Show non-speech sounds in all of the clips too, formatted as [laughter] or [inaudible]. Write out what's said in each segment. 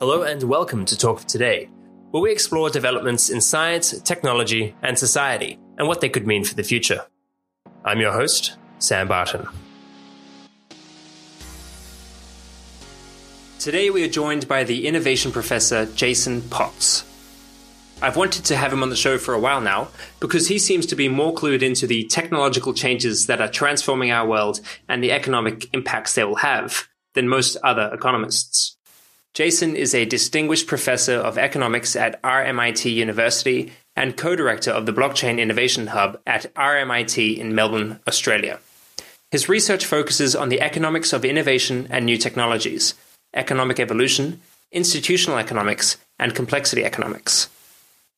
Hello and welcome to Talk of Today, where we explore developments in science, technology, and society, and what they could mean for the future. I'm your host, Sam Barton. Today we are joined by the innovation professor Jason Potts. I've wanted to have him on the show for a while now because he seems to be more clued into the technological changes that are transforming our world and the economic impacts they will have than most other economists. Jason is a distinguished professor of economics at RMIT University and co director of the Blockchain Innovation Hub at RMIT in Melbourne, Australia. His research focuses on the economics of innovation and new technologies, economic evolution, institutional economics, and complexity economics.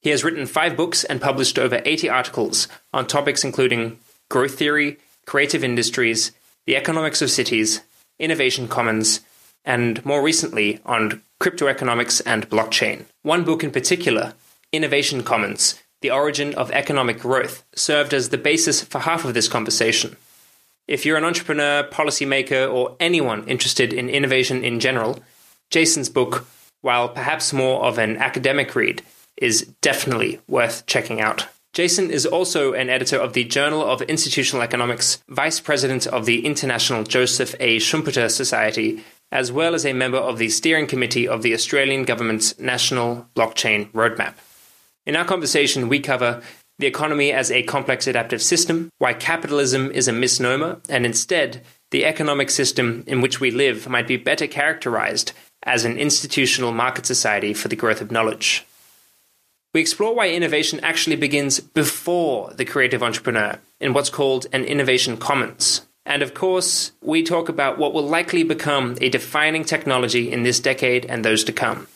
He has written five books and published over 80 articles on topics including growth theory, creative industries, the economics of cities, innovation commons, and more recently on cryptoeconomics and blockchain. One book in particular, Innovation Commons The Origin of Economic Growth, served as the basis for half of this conversation. If you're an entrepreneur, policymaker, or anyone interested in innovation in general, Jason's book, while perhaps more of an academic read, is definitely worth checking out. Jason is also an editor of the Journal of Institutional Economics, vice president of the International Joseph A. Schumpeter Society, as well as a member of the steering committee of the Australian Government's National Blockchain Roadmap. In our conversation, we cover the economy as a complex adaptive system, why capitalism is a misnomer, and instead, the economic system in which we live might be better characterized as an institutional market society for the growth of knowledge. We explore why innovation actually begins before the creative entrepreneur in what's called an innovation commons. And of course, we talk about what will likely become a defining technology in this decade and those to come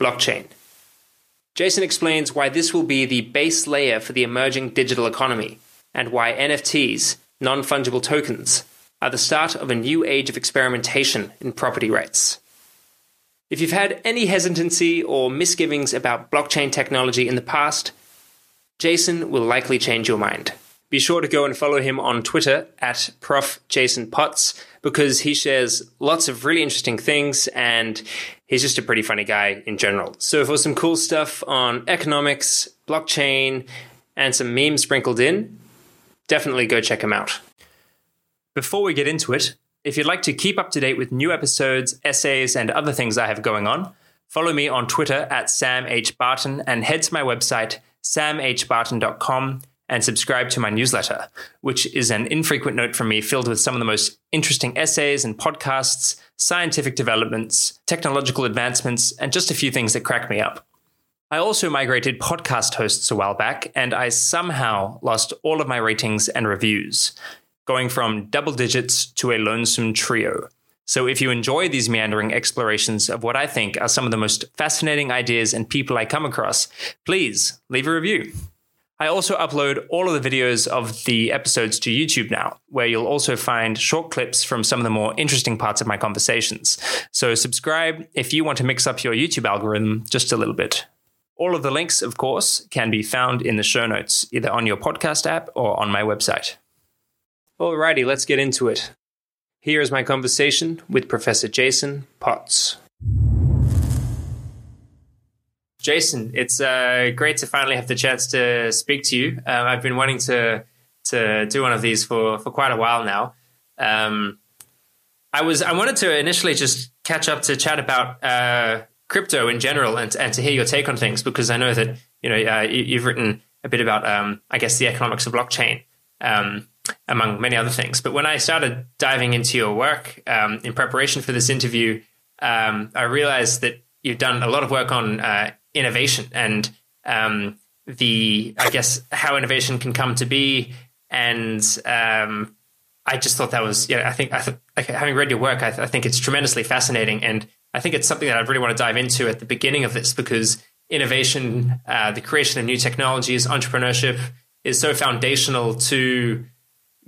blockchain. Jason explains why this will be the base layer for the emerging digital economy and why NFTs, non fungible tokens, are the start of a new age of experimentation in property rights. If you've had any hesitancy or misgivings about blockchain technology in the past, Jason will likely change your mind. Be sure to go and follow him on Twitter at Prof. Jason Potts because he shares lots of really interesting things and he's just a pretty funny guy in general. So, for some cool stuff on economics, blockchain, and some memes sprinkled in, definitely go check him out. Before we get into it, if you'd like to keep up to date with new episodes, essays, and other things I have going on, follow me on Twitter at Sam H. Barton and head to my website, samhbarton.com and subscribe to my newsletter, which is an infrequent note from me filled with some of the most interesting essays and podcasts, scientific developments, technological advancements, and just a few things that crack me up. I also migrated podcast hosts a while back, and I somehow lost all of my ratings and reviews, going from double digits to a lonesome trio. So, if you enjoy these meandering explorations of what I think are some of the most fascinating ideas and people I come across, please leave a review. I also upload all of the videos of the episodes to YouTube now, where you'll also find short clips from some of the more interesting parts of my conversations. So subscribe if you want to mix up your YouTube algorithm just a little bit. All of the links, of course, can be found in the show notes, either on your podcast app or on my website. Alrighty, let's get into it. Here is my conversation with Professor Jason Potts. Jason, it's uh, great to finally have the chance to speak to you. Um, I've been wanting to to do one of these for for quite a while now. Um, I was I wanted to initially just catch up to chat about uh, crypto in general and and to hear your take on things because I know that you know uh, you, have written a bit about um, I guess the economics of blockchain um, among many other things. But when I started diving into your work um, in preparation for this interview, I realized that you've done a lot of work on uh, innovation and um, the I guess how innovation can come to be. And um, I just thought that was yeah. I think I th- having read your work, I, th- I, think it's tremendously fascinating, and I think it's something that I really want to dive into at the beginning of this because innovation, uh, the creation of new technologies, entrepreneurship is so foundational to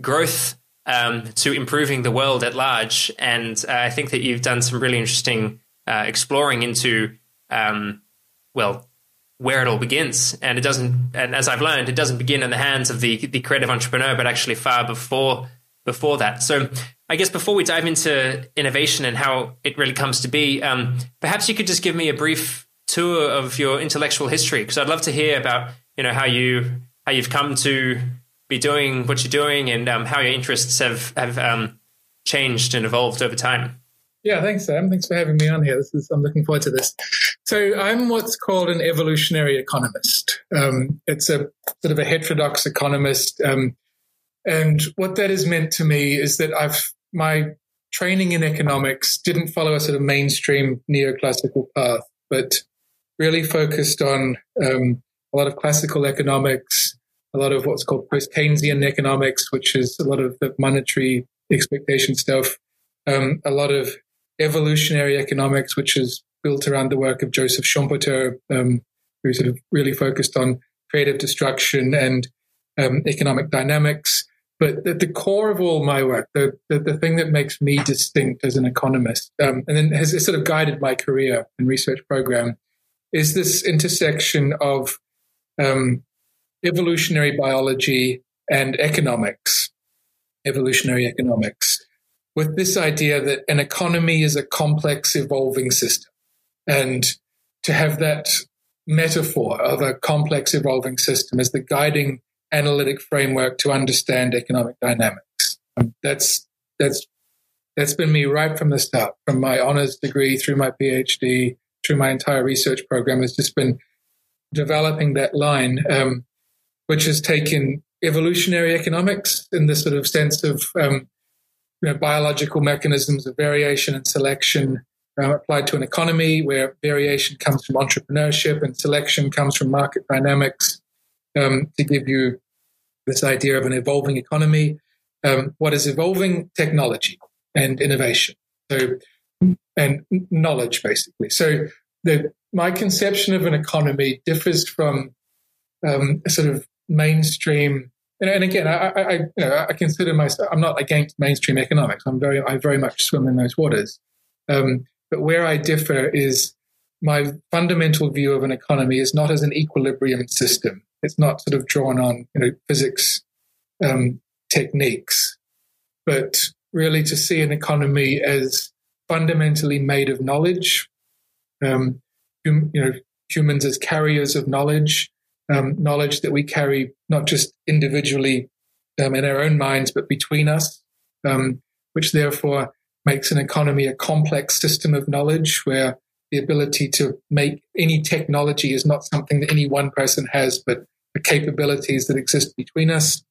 growth, um, to improving the world at large. And uh, I think that you've done some really interesting uh, exploring into um, well, where it all begins. And it doesn't, and as I've learned, it doesn't begin in the hands of the, the creative entrepreneur, but actually far before before that. So I guess before we dive into innovation and how it really comes to be, um, perhaps you could just give me a brief tour of your intellectual history because I'd love to hear about you know how you how you've come to be doing what you're doing and um, how your interests have have um, changed and evolved over time. Yeah, thanks, Sam. Thanks for having me on here. This is I'm looking forward to this. So I'm what's called an evolutionary economist. Um, it's a sort of a heterodox economist, um, and what that has meant to me is that I've my training in economics didn't follow a sort of mainstream neoclassical path, but really focused on um, a lot of classical economics, a lot of what's called post Keynesian economics, which is a lot of the monetary expectation stuff, um, a lot of evolutionary economics, which is built around the work of Joseph Schumpeter, um, who sort of really focused on creative destruction and um, economic dynamics. But at the core of all my work, the, the, the thing that makes me distinct as an economist, um, and then has sort of guided my career and research program, is this intersection of um, evolutionary biology and economics, evolutionary economics, with this idea that an economy is a complex, evolving system. And to have that metaphor of a complex, evolving system as the guiding analytic framework to understand economic dynamics. Um, that's, that's, that's been me right from the start, from my honors degree through my PhD, through my entire research program has just been developing that line, um, which has taken evolutionary economics in the sort of sense of um, you know, biological mechanisms of variation and selection um, applied to an economy where variation comes from entrepreneurship and selection comes from market dynamics um, to give you this idea of an evolving economy. Um, what is evolving? Technology and innovation. So, and knowledge, basically. So, the, my conception of an economy differs from um, a sort of mainstream. And, and again, I, I, you know, I, consider myself. I'm not against mainstream economics. I'm very, I very much swim in those waters. Um, but where I differ is my fundamental view of an economy is not as an equilibrium system. It's not sort of drawn on you know physics um, techniques, but really to see an economy as fundamentally made of knowledge, um, you know, humans as carriers of knowledge, um, knowledge that we carry not just individually um, in our own minds, but between us, um, which therefore makes an economy a complex system of knowledge where the ability to make any technology is not something that any one person has, but the capabilities that exist between us.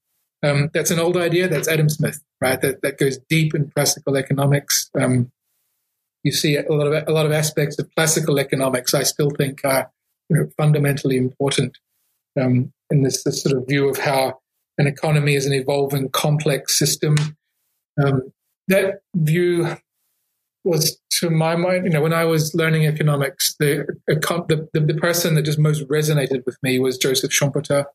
Um, that's an old idea. That's Adam Smith, right? That that goes deep in classical economics. Um, you see a lot of a lot of aspects of classical economics. I still think are you know, fundamentally important um, in this, this, sort of view of how an economy is an evolving, complex system. Um, that view was, to my mind, you know, when I was learning economics, the the, the, person that just most resonated with me was Joseph Schumpeter.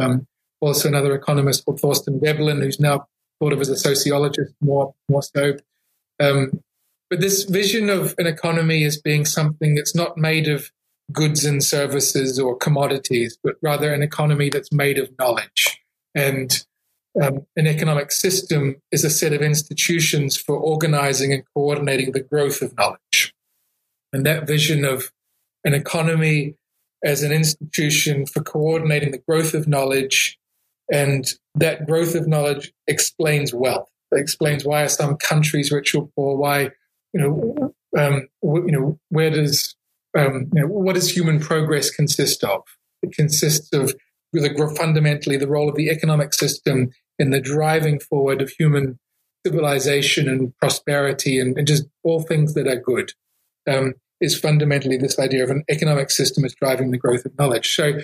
Um, also, another economist called Thorstein Veblen, who's now thought of as a sociologist more more so. Um, but this vision of an economy as being something that's not made of goods and services or commodities, but rather an economy that's made of knowledge. And um, an economic system is a set of institutions for organizing and coordinating the growth of knowledge. And that vision of an economy as an institution for coordinating the growth of knowledge and that growth of knowledge explains wealth. It explains why are some countries rich or poor, why you know, um, you know, where does um, you know, what does human progress consist of? It consists of the, fundamentally the role of the economic system in the driving forward of human civilization and prosperity and, and just all things that are good. Um, is fundamentally this idea of an economic system as driving the growth of knowledge. So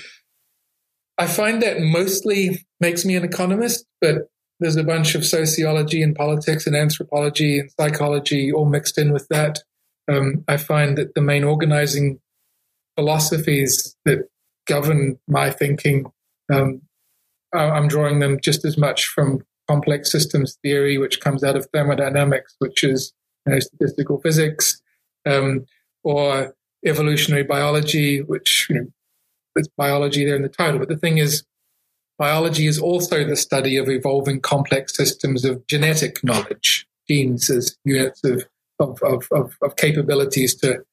I find that mostly makes me an economist, but there's a bunch of sociology and politics and anthropology and psychology all mixed in with that. Um, I find that the main organizing philosophies that govern my thinking, um, I'm drawing them just as much from complex systems theory, which comes out of thermodynamics, which is you know, statistical physics, um, or evolutionary biology, which you know, it's biology there in the title. But the thing is, biology is also the study of evolving complex systems of genetic knowledge, genes as units of, of, of, of, of capabilities to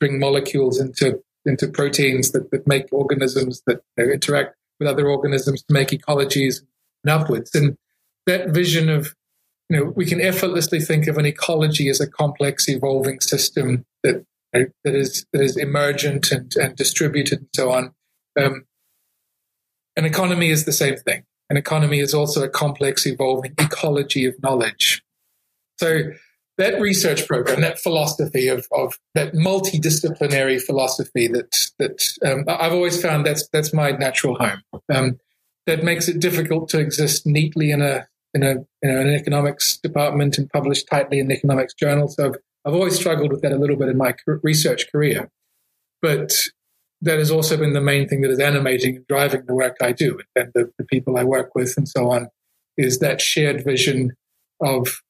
bring molecules into, into proteins that, that make organisms that you know, interact with other organisms to make ecologies and upwards. And that vision of, you know, we can effortlessly think of an ecology as a complex evolving system that, you know, that is, that is emergent and, and distributed and so on. Um, an economy is the same thing. An economy is also a complex, evolving ecology of knowledge. So that research program, that philosophy of, of that multidisciplinary philosophy that that um, I've always found that's that's my natural home. Um, that makes it difficult to exist neatly in a in a in an economics department and publish tightly in an economics journals. So I've, I've always struggled with that a little bit in my research career, but that has also been the main thing that is animating and driving the work I do and the, the people I work with and so on is that shared vision of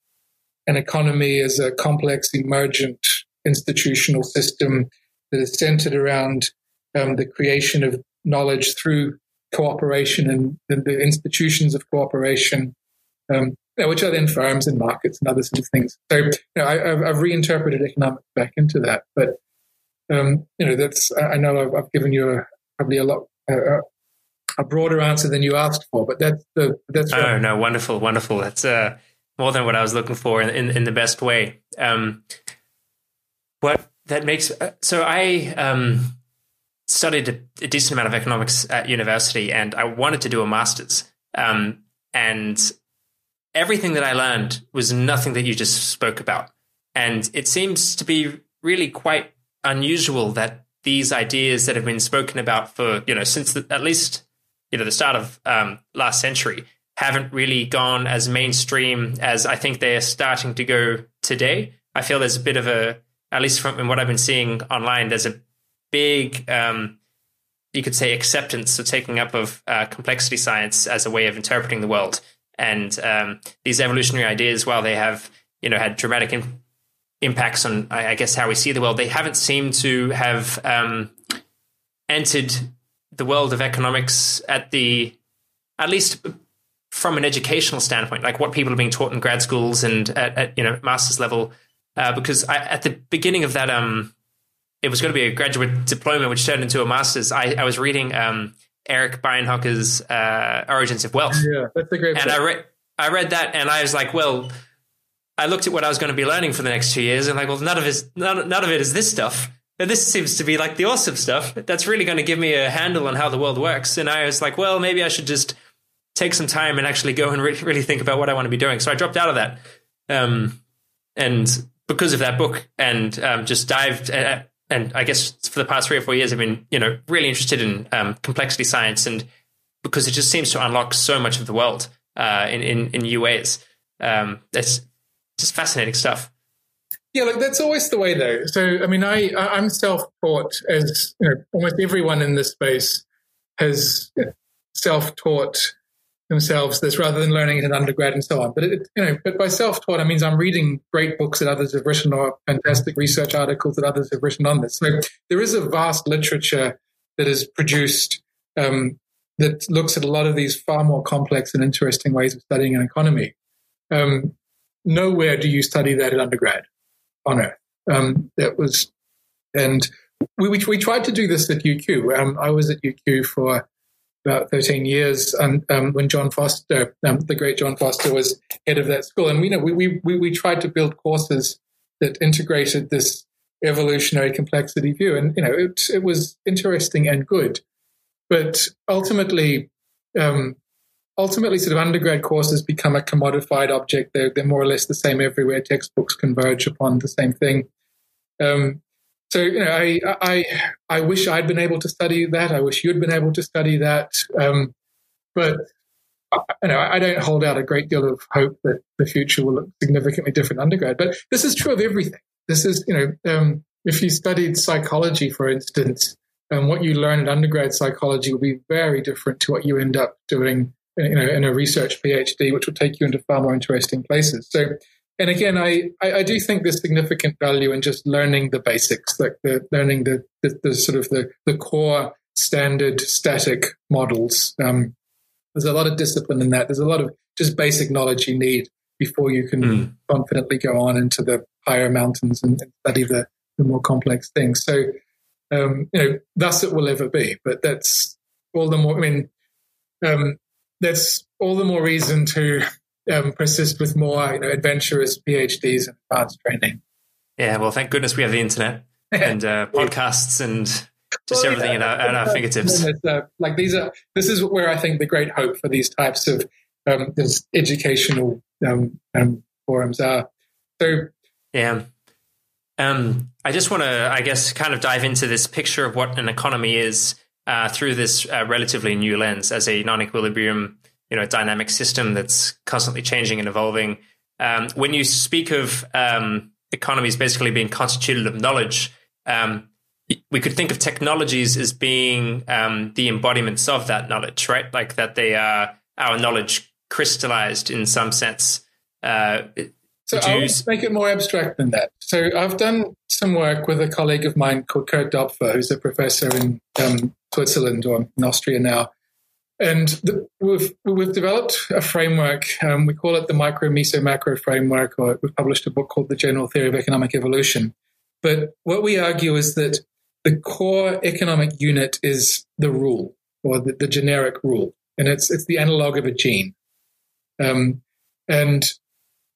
an economy as a complex, emergent institutional system that is centered around um, the creation of knowledge through cooperation and, and the institutions of cooperation, um, which are then firms and markets and other sorts of things. So, you know, I, have reinterpreted economics back into that, but um, you know, that's I know I've, I've given you a, probably a lot uh, a broader answer than you asked for, but that's the that's. Right. Oh no, wonderful, wonderful. That's uh, more than what I was looking for in in, in the best way. Um, what that makes uh, so I um, studied a, a, decent amount of economics at university, and I wanted to do a master's. Um, and everything that I learned was nothing that you just spoke about, and it seems to be really quite unusual that these ideas that have been spoken about for you know since the, at least you know the start of um, last century haven't really gone as mainstream as I think they are starting to go today. I feel there's a bit of a at least from what I've been seeing online, there's a big um, you could say acceptance of taking up of uh, complexity science as a way of interpreting the world. And um, these evolutionary ideas, while they have you know had dramatic impacts on, I guess, how we see the world, they haven't seemed to have um, entered the world of economics at the, at least from an educational standpoint, like what people are being taught in grad schools and at, at you know master's level. Uh, because I, at the beginning of that, um, it was going to be a graduate diploma, which turned into a master's. I, I was reading um, Eric Beinhocker's uh, Origins of Wealth. Yeah, that's a great. And book. I read, I read that, and I was like, well I looked at what I was going to be learning for the next two years and like, well, none of it, none, none of it is this stuff. And this seems to be like the awesome stuff. That's really going to give me a handle on how the world works. And I was like, well, maybe I should just take some time and actually go and re- really think about what I want to be doing. So I dropped out of that. Um, and because of that book and um, just dived uh, and I guess for the past three or four years, I've been, you know, really interested in um, complexity science and because it just seems to unlock so much of the world uh, in, in, in new ways. Um, it's just fascinating stuff. Yeah, look, that's always the way though. So, I mean, I, I'm self-taught as, you know, almost everyone in this space has self-taught themselves this rather than learning it in undergrad and so on. But it, you know, but by self-taught, I mean I'm reading great books that others have written or fantastic research articles that others have written on this. So there is a vast literature that is produced um, that looks at a lot of these far more complex and interesting ways of studying an economy. Um, nowhere do you study that at undergrad on Earth. Um, that was, and we, we, we tried to do this at UQ. Um, I was at UQ for about 13 years and um, when John Foster, um, the great John Foster, was head of that school. And we know we, we, we tried to build courses that integrated this evolutionary complexity view. And, you know, it, it was interesting and good. But ultimately, um, ultimately sort of undergrad courses become a commodified object. They're, they're more or less the same everywhere. Textbooks converge upon the same thing. Um, so you know, I, I I wish I'd been able to study that. I wish you'd been able to study that. Um, but you know, I don't hold out a great deal of hope that the future will look significantly different undergrad. But this is true of everything. This is you know, um, if you studied psychology, for instance, and um, what you learn in undergrad psychology will be very different to what you end up doing you know, in a research PhD, which will take you into far more interesting places. So, and again, I, I, I do think there's significant value in just learning the basics, like the learning the, the, the sort of the, the core standard static models. Um, There's a lot of discipline in that. There's a lot of just basic knowledge you need before you can mm. confidently go on into the higher mountains and study the, the more complex things. So, um, you know, thus it will ever be. But that's all the more. I mean, um, that's all the more reason to um, persist with more you know, adventurous PhDs and advanced training. Yeah, well, thank goodness we have the internet [laughs] and uh, podcasts and just well, everything yeah, at, our, at our fingertips. [laughs] Uh, like these are this is where I think the great hope for these types of um, educational um, um, forums are. So yeah. Um, I just want to, I guess, kind of dive into this picture of what an economy is uh, through this uh, relatively new lens as a non-equilibrium, you know, a dynamic system that's constantly changing and evolving. Um, when you speak of um, economies basically being constituted of knowledge, um, we could think of technologies as being um, the embodiments of that knowledge, right? Like that they are our knowledge crystallized in some sense. Uh, so I'll make it more abstract than that. So I've done some work with a colleague of mine called Kurt Dopfer, who's a professor in um, Switzerland or in Austria now. And the, we've, we've developed a framework. Um, we call it the micro, meso, macro framework, or we've published a book called The General Theory of Economic Evolution. But what we argue is that the core economic unit is the rule or the, the generic rule, and it's it's the analog of a gene. Um, and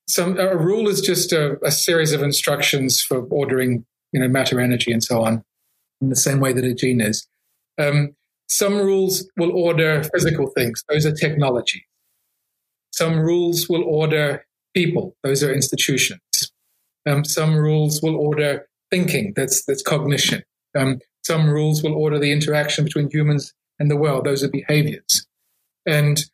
some a rule is just a, a, series of instructions for ordering, you know, matter, energy, and so on, in the same way that a gene is. Um, some rules will order physical things; those are technology. Some rules will order people; those are institutions. Um, some rules will order thinking; that's that's cognition. Um, some rules will order the interaction between humans and the world; those are behaviors. And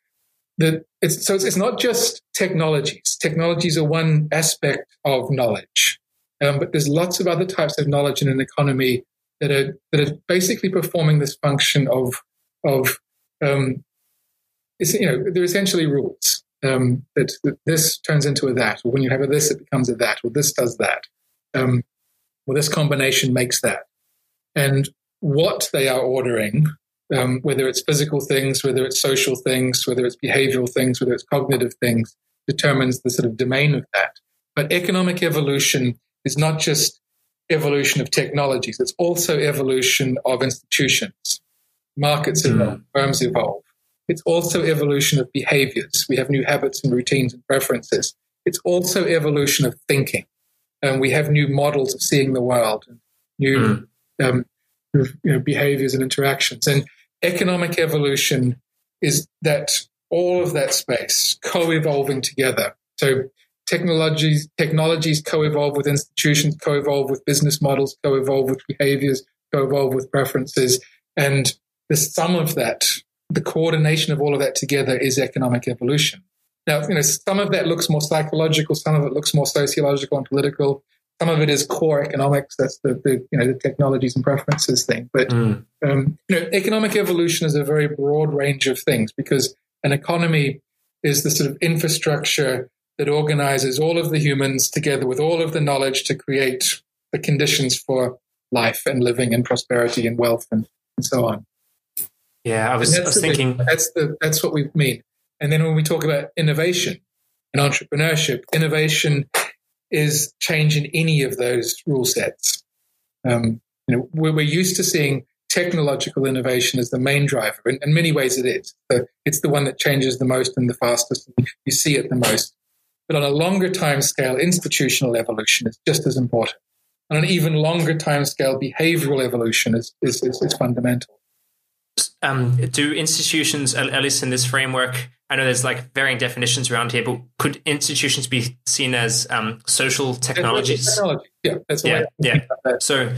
that it's, so it's not just technologies. Technologies are one aspect of knowledge, um, but there's lots of other types of knowledge in an economy that are that are basically performing this function of of um, you know they're essentially rules um, that, that, this turns into a that, or when you have a this, it becomes a that, or this does that, um, or this combination makes that, and what they are ordering um, whether it's physical things, whether it's social things, whether it's behavioral things, whether it's cognitive things, determines the sort of domain of that. But economic evolution is not just evolution of technologies, it's also evolution of institutions. Markets mm. evolve, firms evolve. It's also evolution of behaviors. We have new habits and routines and preferences. It's also evolution of thinking. And we have new models of seeing the world, new mm. um, you know, behaviors and interactions. And economic evolution is that all of that space co-evolving together. So technologies technologies co-evolve with institutions, co-evolve with business models, co-evolve with behaviors, co-evolve with preferences, and the sum of that, the coordination of all of that together is economic evolution. Now, you know, some of that looks more psychological, some of it looks more sociological and political. Some of it is core economics. That's the, the you know the technologies and preferences thing. But mm. um, you know, economic evolution is a very broad range of things because an economy is the sort of infrastructure that organizes all of the humans together with all of the knowledge to create the conditions for life and living and prosperity and wealth and, and so on. Yeah, I was, I was thinking that's the that's what we mean. And then when we talk about innovation and entrepreneurship, innovation is change in any of those rule sets. Um, you know, we're, we're, used to seeing technological innovation as the main driver. In, in many ways, it is. it's the one that changes the most and the fastest. And you see it the most. But on a longer time scale, institutional evolution is just as important. On an even longer time scale, behavioral evolution is, is, is, is fundamental. Um, do institutions, at least in this framework, I know there's like varying definitions around here, but could institutions be seen as um, social technologies? Technology. Yeah, that's yeah, yeah. So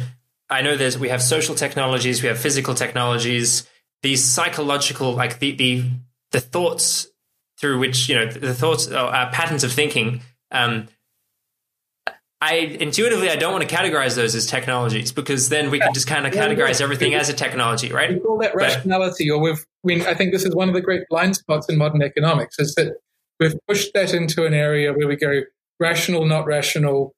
I know there's we have social technologies, we have physical technologies. These psychological, like the the the thoughts through which you know the thoughts uh, patterns of thinking um, I intuitively I don't want to categorize those as technologies because then we can just kind of categorize everything as a technology, right? We call that rationality, but, or we've. I mean, I think this is one of the great blind spots in modern economics is that we've pushed that into an area where we go rational, not rational.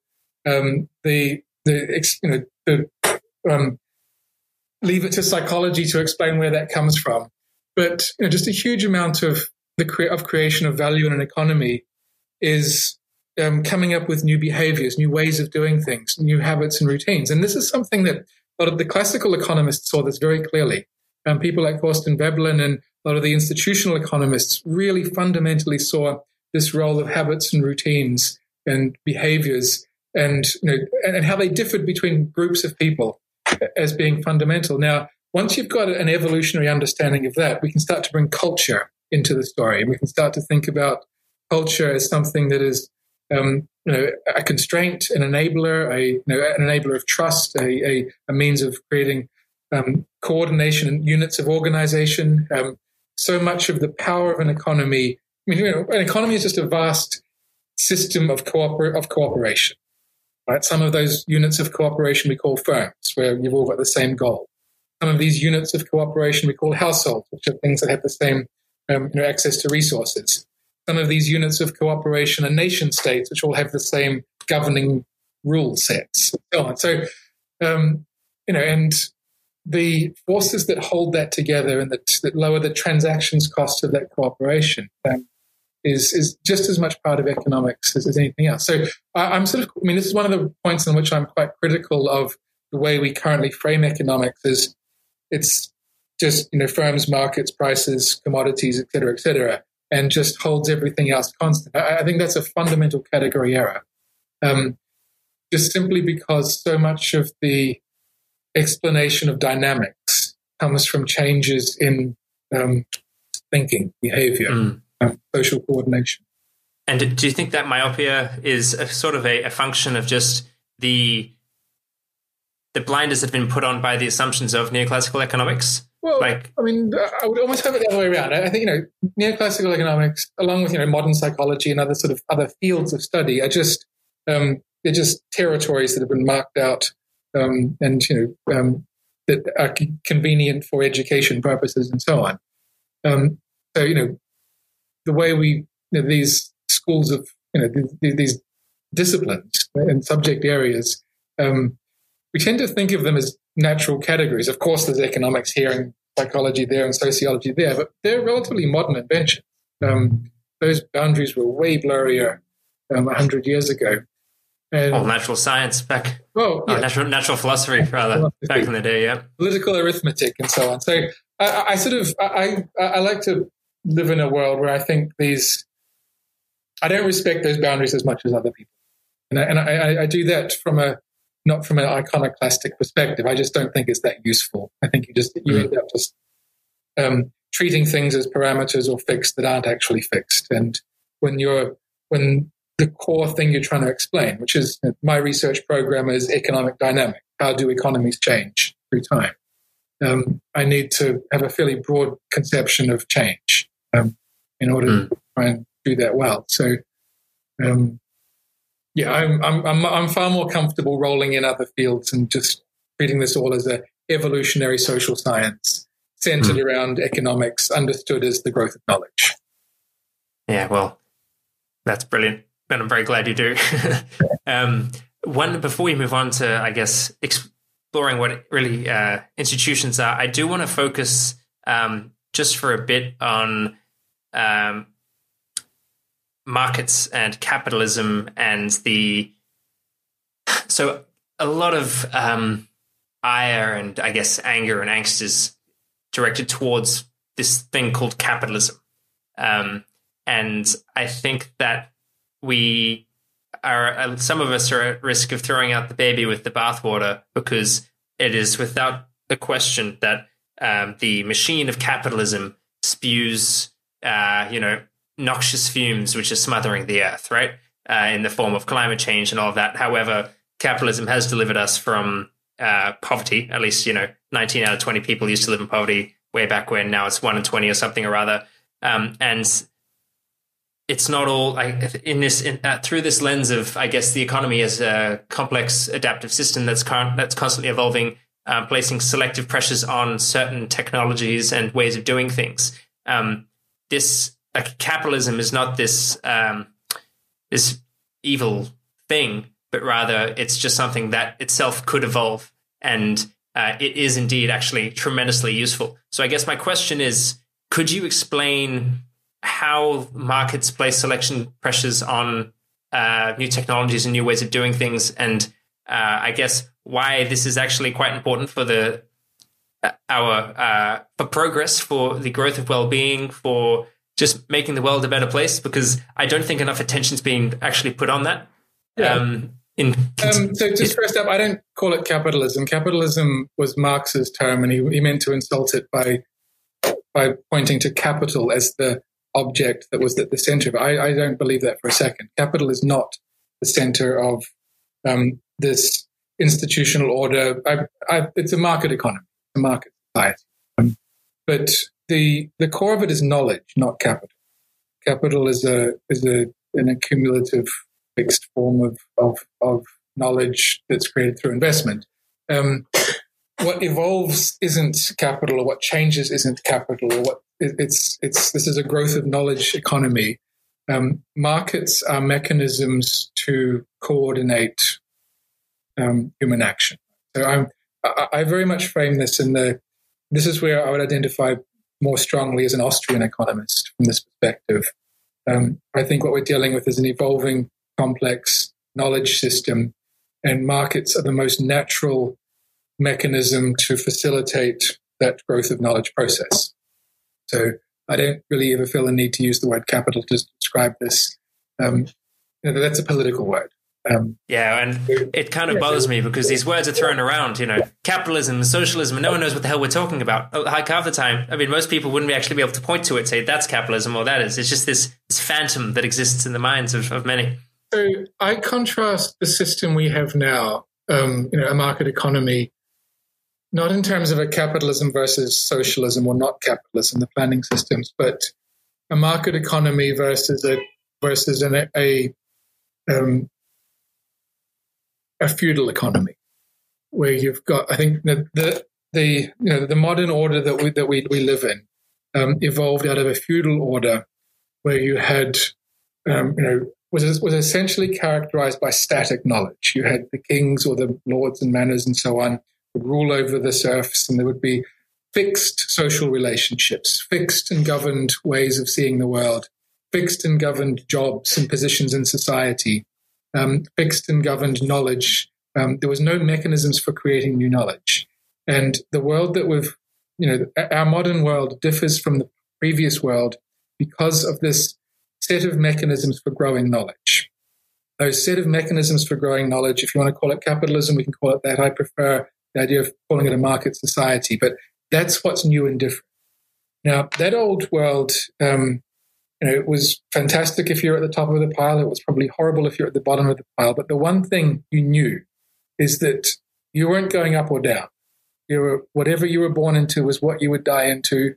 Um, the the you know the um, leave it to psychology to explain where that comes from. but you know, just a huge amount of the cre- of creation of value in an economy is um, coming up with new behaviors, new ways of doing things, new habits and routines. And this is something that a lot of the classical economists saw this very clearly. Um, people like Thorstein Veblen and a lot of the institutional economists really fundamentally saw this role of habits and routines and behaviors and you know and how they differed between groups of people as being fundamental. Now, once you've got an evolutionary understanding of that, we can start to bring culture into the story. And We can start to think about culture as something that is um, you know, a constraint, an enabler, a you know, an enabler of trust, a, a, a means of creating um, coordination and units of organization. Um, so much of the power of an economy. I mean, you know, an economy is just a vast system of, cooper- of cooperation. Right? Some of those units of cooperation we call firms, where you've all got the same goal. Some of these units of cooperation we call households, which are things that have the same um, you know, access to resources. Some of these units of cooperation are nation states, which all have the same governing rule sets, and so on. So, um, you know, and the forces that hold that together and that, that lower the transactions cost of that cooperation um, is is just as much part of economics as, as anything else. So I, am sort of, I mean, this is one of the points in which I'm quite critical of the way we currently frame economics. Is it's just you know firms, markets, prices, commodities, et cetera, et cetera, and just holds everything else constant. I, I think that's a fundamental category error. Um, just simply because so much of the explanation of dynamics comes from changes in um, thinking, behavior, mm. um, social coordination. And do you think that myopia is a sort of a, a, function of just the the blinders that have been put on by the assumptions of neoclassical economics? Well, like, I mean, I would almost have it the other way around. I think you know, neoclassical economics, along with you know modern psychology and other sort of other fields of study, are just um, they're just territories that have been marked out um, and you know um, that are convenient for education purposes and so on. Um, so you know the way we you know, these schools of you know these, these disciplines and subject areas, um, we tend to think of them as natural categories. Of course, there's economics here and psychology there and sociology there, but they're relatively modern inventions. Um, those boundaries were way blurrier um, 100 years ago. And, oh, natural science back. Oh, yeah. oh, natural natural philosophy rather philosophy. back in the day, yeah. Political arithmetic and so on. So I, I sort of I, I, I like to live in a world where I think these I don't respect those boundaries as much as other people, and I, and I, I do that from a not from an iconoclastic perspective. I just don't think it's that useful. I think you just you mm. end up just um, treating things as parameters or fixed that aren't actually fixed. And when you're when the core thing you're trying to explain, which is my research program is economic dynamic. How do economies change through time? Um, I need to have a fairly broad conception of change um, in order mm. to try and do that well. So, um, yeah, I'm, I'm, I'm, I'm far more comfortable rolling in other fields and just treating this all as a evolutionary social science centered mm. around economics, understood as the growth of knowledge. Yeah, well, that's brilliant and I'm very glad you do. [laughs] um, one before we move on to, I guess, exploring what really uh, institutions are, I do want to focus um, just for a bit on um, markets and capitalism and the. So a lot of um, ire and I guess anger and angst is directed towards this thing called capitalism. Um, and I think that we are uh, some of us are at risk of throwing out the baby with the bathwater because it is without a question that um, the machine of capitalism spews, uh, you know, noxious fumes which are smothering the earth, right? Uh, in the form of climate change and all of that. However, capitalism has delivered us from uh, poverty. At least, you know, 19 out of 20 people used to live in poverty way back when. Now it's one in 20 or something or other. Um, and it's not all in this in, uh, through this lens of I guess the economy as a complex adaptive system that's that's constantly evolving, uh, placing selective pressures on certain technologies and ways of doing things. Um, this like capitalism is not this um, this evil thing, but rather it's just something that itself could evolve, and uh, it is indeed actually tremendously useful. So I guess my question is could you explain how markets place selection pressures on uh, new technologies and new ways of doing things, and uh, I guess why this is actually quite important for the uh, our uh, for progress, for the growth of well-being, for just making the world a better place? Because I don't think enough attention's being actually put on that. Yeah. Um, in, um, so just first up, I don't call it capitalism. Capitalism was Marx's term, and he, he meant to insult it by by pointing to capital as the object that was at the center of it. I, I don't believe that for a second. Capital is not the center of um, this institutional order. I, I, it's a market economy, a market society. Um, but the the core of it is knowledge, not capital. Capital is a is a an accumulative fixed form of of, of knowledge that's created through investment. Um, what evolves isn't capital, or what changes isn't capital, or what it's it's this is a growth of knowledge economy. Um, markets are mechanisms to coordinate um, human action. So I'm, I, I very much frame this in the. This is where I would identify more strongly as an Austrian economist from this perspective. Um, I think what we're dealing with is an evolving, complex knowledge system, and markets are the most natural mechanism to facilitate that growth of knowledge process. So I don't really ever feel the need to use the word capital to describe this. Um, you know, that's a political word. Um, yeah, and it kind of yeah, bothers me because these words are thrown around, you know, capitalism, socialism, and no one knows what the hell we're talking about. Oh, like half the time, I mean, most people wouldn't actually be able to point to it, say that's capitalism or that is. It's just this, this phantom that exists in the minds of, of many. So I contrast the system we have now, um, you know, a market economy, not in terms of a capitalism versus socialism or not capitalism, the planning systems, but a market economy versus a versus an, a um, a feudal economy, where you've got, I think, the the, you know the modern order that we that we, we live in um, evolved out of a feudal order, where you had, um, you know, was was essentially characterized by static knowledge. You had the kings or the lords and manors and so on would rule over the serfs, and there would be fixed social relationships, fixed and governed ways of seeing the world, fixed and governed jobs and positions in society, um, fixed and governed knowledge. Um, there was no mechanisms for creating new knowledge. And the world that we've, you know, our modern world differs from the previous world because of this set of mechanisms for growing knowledge. Those set of mechanisms for growing knowledge, if you want to call it capitalism, we can call it that. I prefer the idea of calling it a market society, but that's what's new and different. Now, that old world um, you know, it was fantastic if you're at the top of the pile. It was probably horrible if you're at the bottom of the pile. But the one thing you knew is that you weren't going up or down. You were whatever you were born into was what you would die into.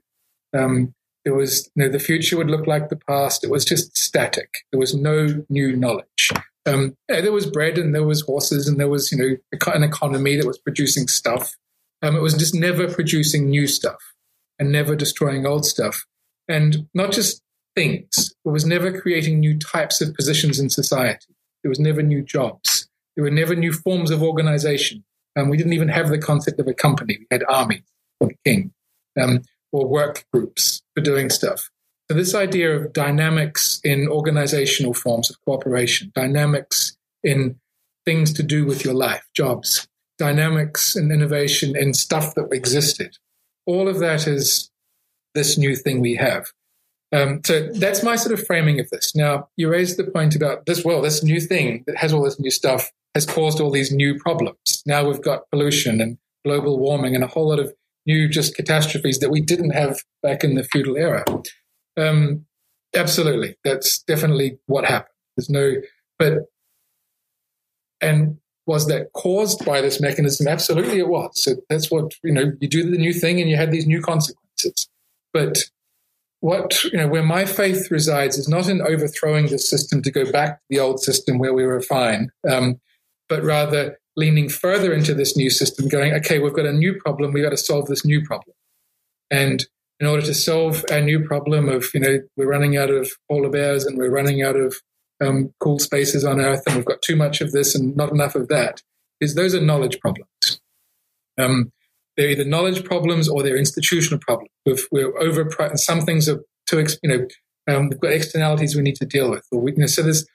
Um, it was you know, the future would look like the past. It was just static. There was no new knowledge. Um, yeah, there was bread and there was horses and there was you know an economy that was producing stuff. Um, it was just never producing new stuff and never destroying old stuff. And not just things. It was never creating new types of positions in society. There was never new jobs. There were never new forms of organization. And we didn't even have the concept of a company. We had armies or king um, or work groups for doing stuff. So this idea of dynamics in organizational forms of cooperation, dynamics in things to do with your life, jobs, dynamics and innovation in stuff that existed. All of that is this new thing we have. Um, so that's my sort of framing of this. Now, you raised the point about this, world, this new thing that has all this new stuff has caused all these new problems. Now we've got pollution and global warming and a whole lot of new just catastrophes that we didn't have back in the feudal era. Um, absolutely. That's definitely what happened. There's no, but, and was that caused by this mechanism? Absolutely it was. So that's what, you know, you do the new thing and you had these new consequences. But what you know where my faith resides is not in overthrowing the system to go back to the old system where we were fine um, but rather leaning further into this new system going okay we've got a new problem we've got to solve this new problem. And in order to solve our new problem of you know we're running out of polar bears and we're running out of um, cool spaces on earth and we've got too much of this and not enough of that is those are knowledge problems. Um, they're either knowledge problems or they're institutional problems. We've, we're over some things are too you know um, we've got externalities we need to deal with or weakness. So there's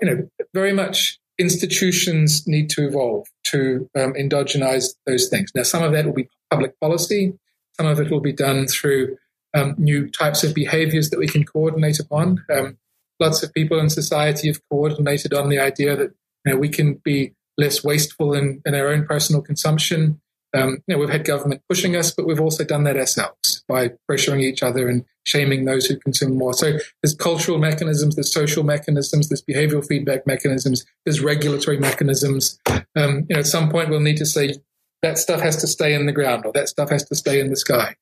you know very much institutions need to evolve to um, endogenize those things. Now, some of that will be public policy. Some of it will be done through um, new types of behaviors that we can coordinate upon. Um, lots of people in society have coordinated on the idea that you know, we can be less wasteful in, in our own personal consumption. Um, you know, we've had government pushing us, but we've also done that ourselves by pressuring each other and shaming those who consume more. So there's cultural mechanisms, there's social mechanisms, there's behavioral feedback mechanisms, there's regulatory mechanisms. Um, you know, at some point we'll need to say that stuff has to stay in the ground or that stuff has to stay in the sky.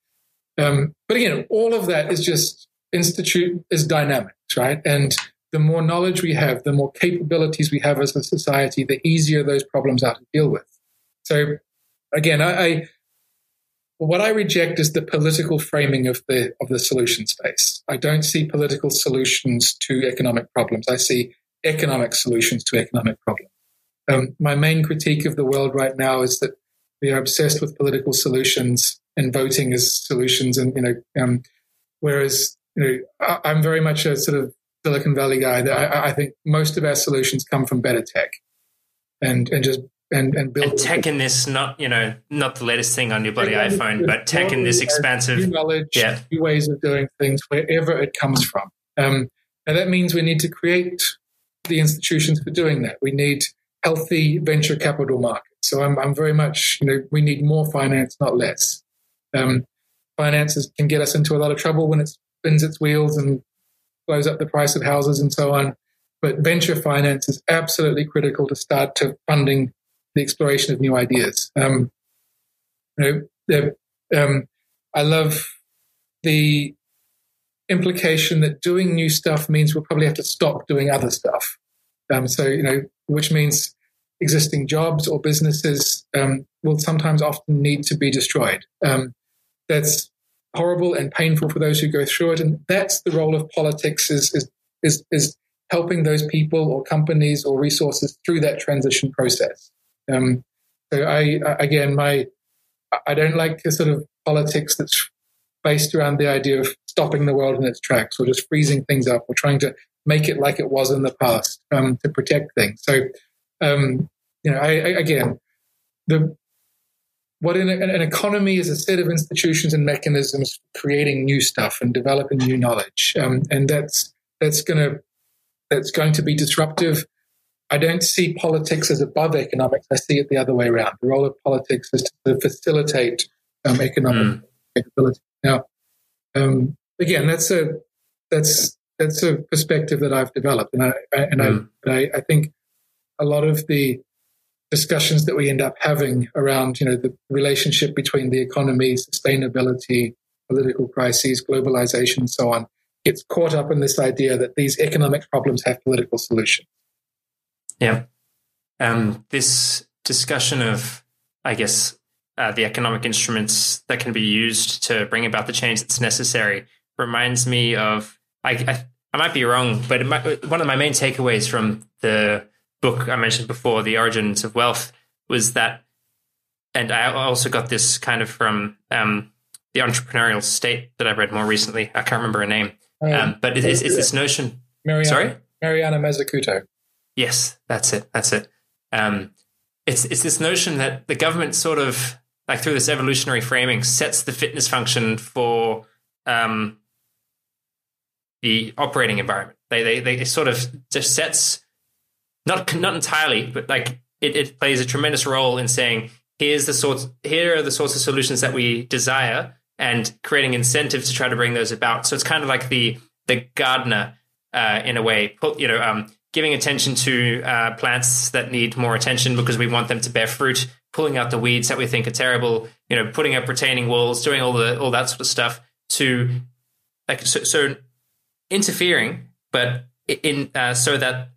Um, but again, all of that is just institute is dynamics, right? And the more knowledge we have, the more capabilities we have as a society, the easier those problems are to deal with. So again, I, I what I reject is the political framing of the of the solution space. I don't see political solutions to economic problems. I see economic solutions to economic problems. Um, my main critique of the world right now is that we are obsessed with political solutions and voting as solutions, and you know, um, whereas you know, I, am very much a sort of Silicon Valley guy. That I, I think most of our solutions come from better tech, and and just and, and build and tech in this not you know not the latest thing on your bloody iphone but tech in this expansive new knowledge yeah. new ways of doing things wherever it comes from. Um, and that means we need to create the institutions for doing that. We need healthy venture capital markets. So i'm, I'm very much you know we need more finance not less. Um, finances can get us into a lot of trouble when it spins its wheels and blows up the price of houses and so on. But venture finance is absolutely critical to start to funding the exploration of new ideas. Um, you know, um, I love the implication that doing new stuff means we'll probably have to stop doing other stuff. Um, so, you know, which means existing jobs or businesses um, will sometimes often need to be destroyed. Um, that's horrible and painful for those who go through it. And that's the role of politics is, is, is, is helping those people or companies or resources through that transition process. Um, so I, again, my, I don't like the sort of politics that's based around the idea of stopping the world in its tracks or just freezing things up or trying to make it like it was in the past um, to protect things. So, um, you know, I, I, again, the what in a, an economy is a set of institutions and mechanisms for creating new stuff and developing new knowledge, um, and that's that's going to that's going to be disruptive I don't see politics as above economics. I see it the other way around. The role of politics is to facilitate um, economic mm. capability. Now, um, again, that's a that's that's a perspective that I've developed, and I, I and mm. I, I think a lot of the discussions that we end up having around you know the relationship between the economy, sustainability, political crises, globalization, and so on gets caught up in this idea that these economic problems have political solutions. Yeah. Um, this discussion of, I guess, uh, the economic instruments that can be used to bring about the change that's necessary reminds me of, I, I, I might be wrong, but might, one of my main takeaways from the book I mentioned before, The Origins of Wealth, was that, and I also got this kind of from um, The Entrepreneurial State that I read more recently. I can't remember her name. Um, um, but it's, it's, this notion. Mariana, Sorry? Mariana Mazzucato. Yes, that's it. That's it. Um, it's it's this notion that the government sort of like through this evolutionary framing sets the fitness function for um, the operating environment. They, they they sort of just sets not not entirely, but like it, it plays a tremendous role in saying here's the sorts here are the sorts of solutions that we desire and creating incentives to try to bring those about. So it's kind of like the the gardener uh, in a way. You know, um, giving attention to uh, plants that need more attention because we want them to bear fruit, pulling out the weeds that we think are terrible, you know, putting up retaining walls, doing all the all that sort of stuff to like so, so interfering, but in uh, so that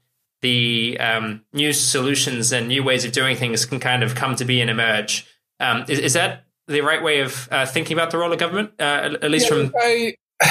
the um, new solutions and new ways of doing things can kind of come to be and emerge. Um, is, is, that the right way of uh, thinking about the role of government? Uh, at least yeah, from I, [sighs]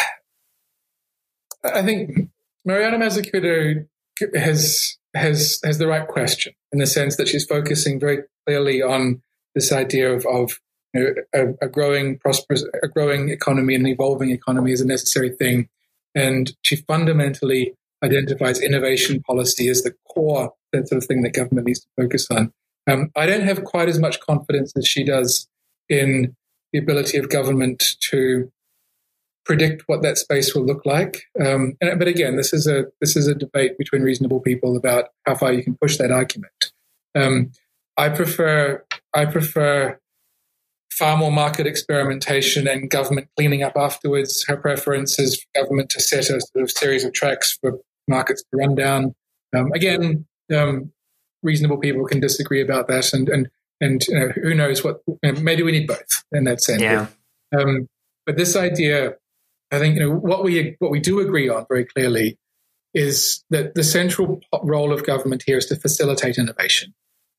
I think Mariana Mazzucato has has has the right question in the sense that she's focusing very clearly on this idea of, of you know, a, a, growing, prosperous, a growing economy and an evolving economy is a necessary thing. And she fundamentally identifies innovation policy as the core, that sort of thing that government needs to focus on. Um, I don't have quite as much confidence as she does in the ability of government to predict what that space will look like. Um, and, but again, this is a this is a debate between reasonable people about how far you can push that argument. Um, I prefer I prefer far more market experimentation and government cleaning up afterwards. Her preference is for government to set a sort of series of tracks for markets to run down. Um, again, um, reasonable people can disagree about that, and and and you know, who knows what? You know, maybe we need both in that sense. Yeah. Um, but this idea, I think, you know, what we what we do agree on very clearly is that the central role of government here is to facilitate innovation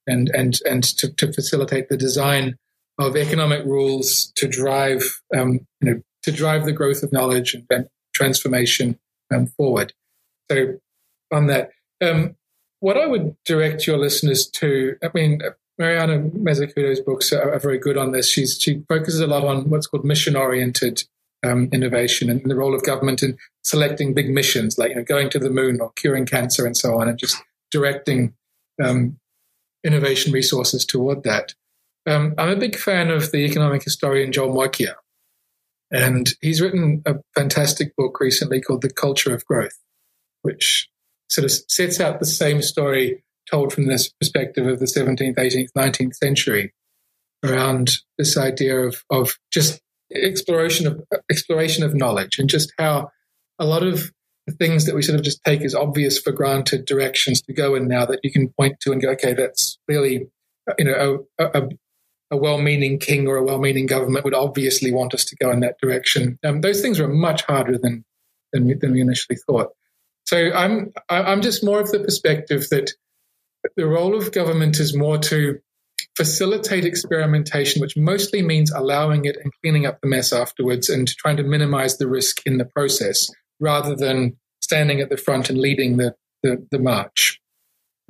and and and to, to facilitate the design of economic rules to drive um, you know to drive the growth of knowledge and, transformation um, forward. So on that, um, what I would direct your listeners to, I mean, Mariana Mazzucato's books are, are, very good on this. She's, she focuses a lot on what's called mission-oriented um, innovation and the role of government in selecting big missions, like you know, going to the moon or curing cancer and so on, and just directing um, innovation resources toward that. Um, I'm a big fan of the economic historian Joel Mokyr, and he's written a fantastic book recently called The Culture of Growth, which sort of sets out the same story told from this perspective of the 17th, 18th, 19th century around this idea of, of just exploration of exploration of knowledge and just how a lot of the things that we sort of just take as obvious for granted directions to go in now that you can point to and go, okay, that's really, you know, a, a, a well-meaning king or a well-meaning government would obviously want us to go in that direction. Um, those things are much harder than than we, than we initially thought. So I'm I'm just more of the perspective that the role of government is more to facilitate experimentation, which mostly means allowing it and cleaning up the mess afterwards and trying to minimize the risk in the process rather than standing at the front and leading the, the, the march.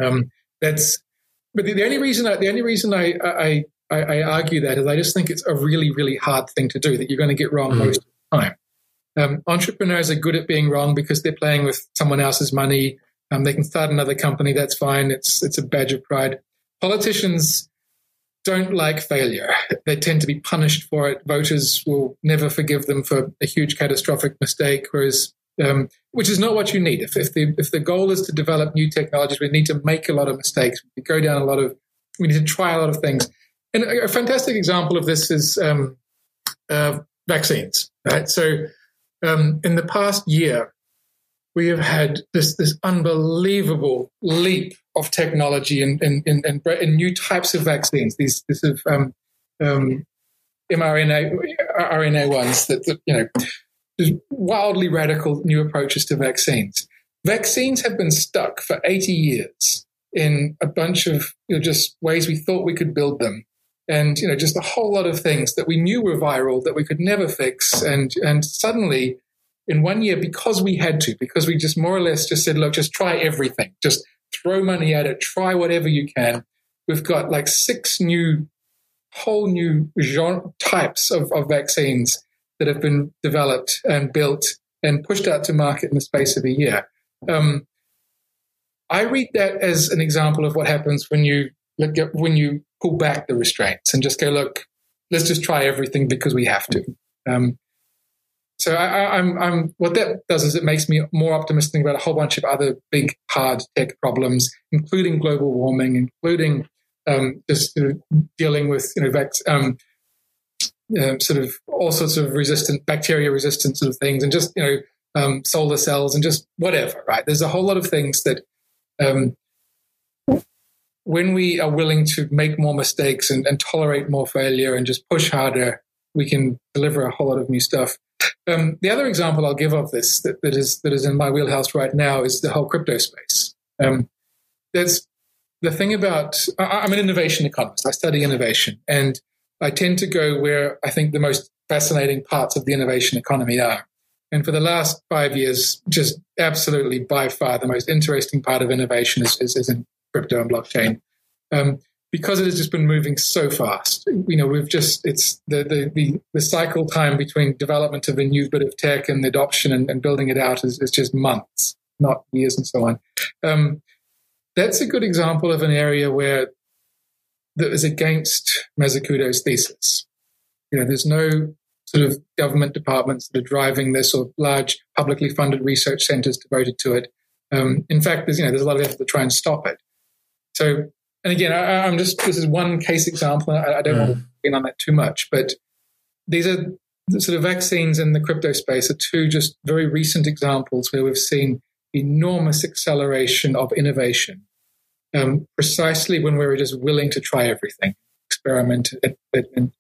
Um, that's, but the, the, only reason I, the only reason I, I, I, I, argue that is I just think it's a really, really hard thing to do that you're going to get wrong mm. most of the time. Um, entrepreneurs are good at being wrong because they're playing with someone else's money. Um, they can start another company. That's fine. It's it's a badge of pride. Politicians don't like failure. They tend to be punished for it. Voters will never forgive them for a huge catastrophic mistake. Whereas, um, which is not what you need. If if the if the goal is to develop new technologies, we need to make a lot of mistakes. We go down a lot of. We need to try a lot of things. And a, a fantastic example of this is um, uh, vaccines. Right. So, um, in the past year, we have had this this unbelievable leap of technology and new types of vaccines. These this of um, um, mRNA RNA ones that, that you know wildly radical new approaches to vaccines. Vaccines have been stuck for 80 years in a bunch of you know, just ways we thought we could build them. And, you know, just a whole lot of things that we knew were viral that we could never fix. And, and suddenly in one year because we had to, because we just more or less just said, look, just try everything, just throw money at it, try whatever you can. We've got like six new, whole new genre, types of, of vaccines that have been developed and built and pushed out to market in the space of a year. Um, I read that as an example of what happens when you when you pull back the restraints and just go, look, let's just try everything because we have to. Um, so I, I'm, I'm, what that does is it makes me more optimistic about a whole bunch of other big hard tech problems, including global warming, including um, just dealing with you know vac- um, uh, sort of all sorts of resistant bacteria resistant sort of things, and just you know um, solar cells and just whatever. Right? There's a whole lot of things that um, when we are willing to make more mistakes and, and tolerate more failure and just push harder, we can deliver a whole lot of new stuff. Um, the other example I'll give of this that, that is that is in my wheelhouse right now is the whole crypto space. Um, there's the thing about I, I'm an innovation economist. I study innovation, and I tend to go where I think the most fascinating parts of the innovation economy are. And for the last five years, just absolutely by far the most interesting part of innovation is, is, is in crypto and blockchain. Um, because it has just been moving so fast. You know, we've just it's the the the, the cycle time between development of a new bit of tech and the adoption and, and building it out is, is, just months, not years, and so on. Um, that's a good example of an area where that is against Mazzucato's thesis. You know, there's no sort of government departments that are driving this or large publicly funded research centers devoted to it. Um, in fact, there's you know there's a lot of effort to try and stop it. So, and again, I, am just this is one case example. I, I don't mm. want to get on that too much, but these are the sort of vaccines in the crypto space are two just very recent examples where we've seen enormous acceleration of innovation, um, precisely when we were just willing to try everything, experiment.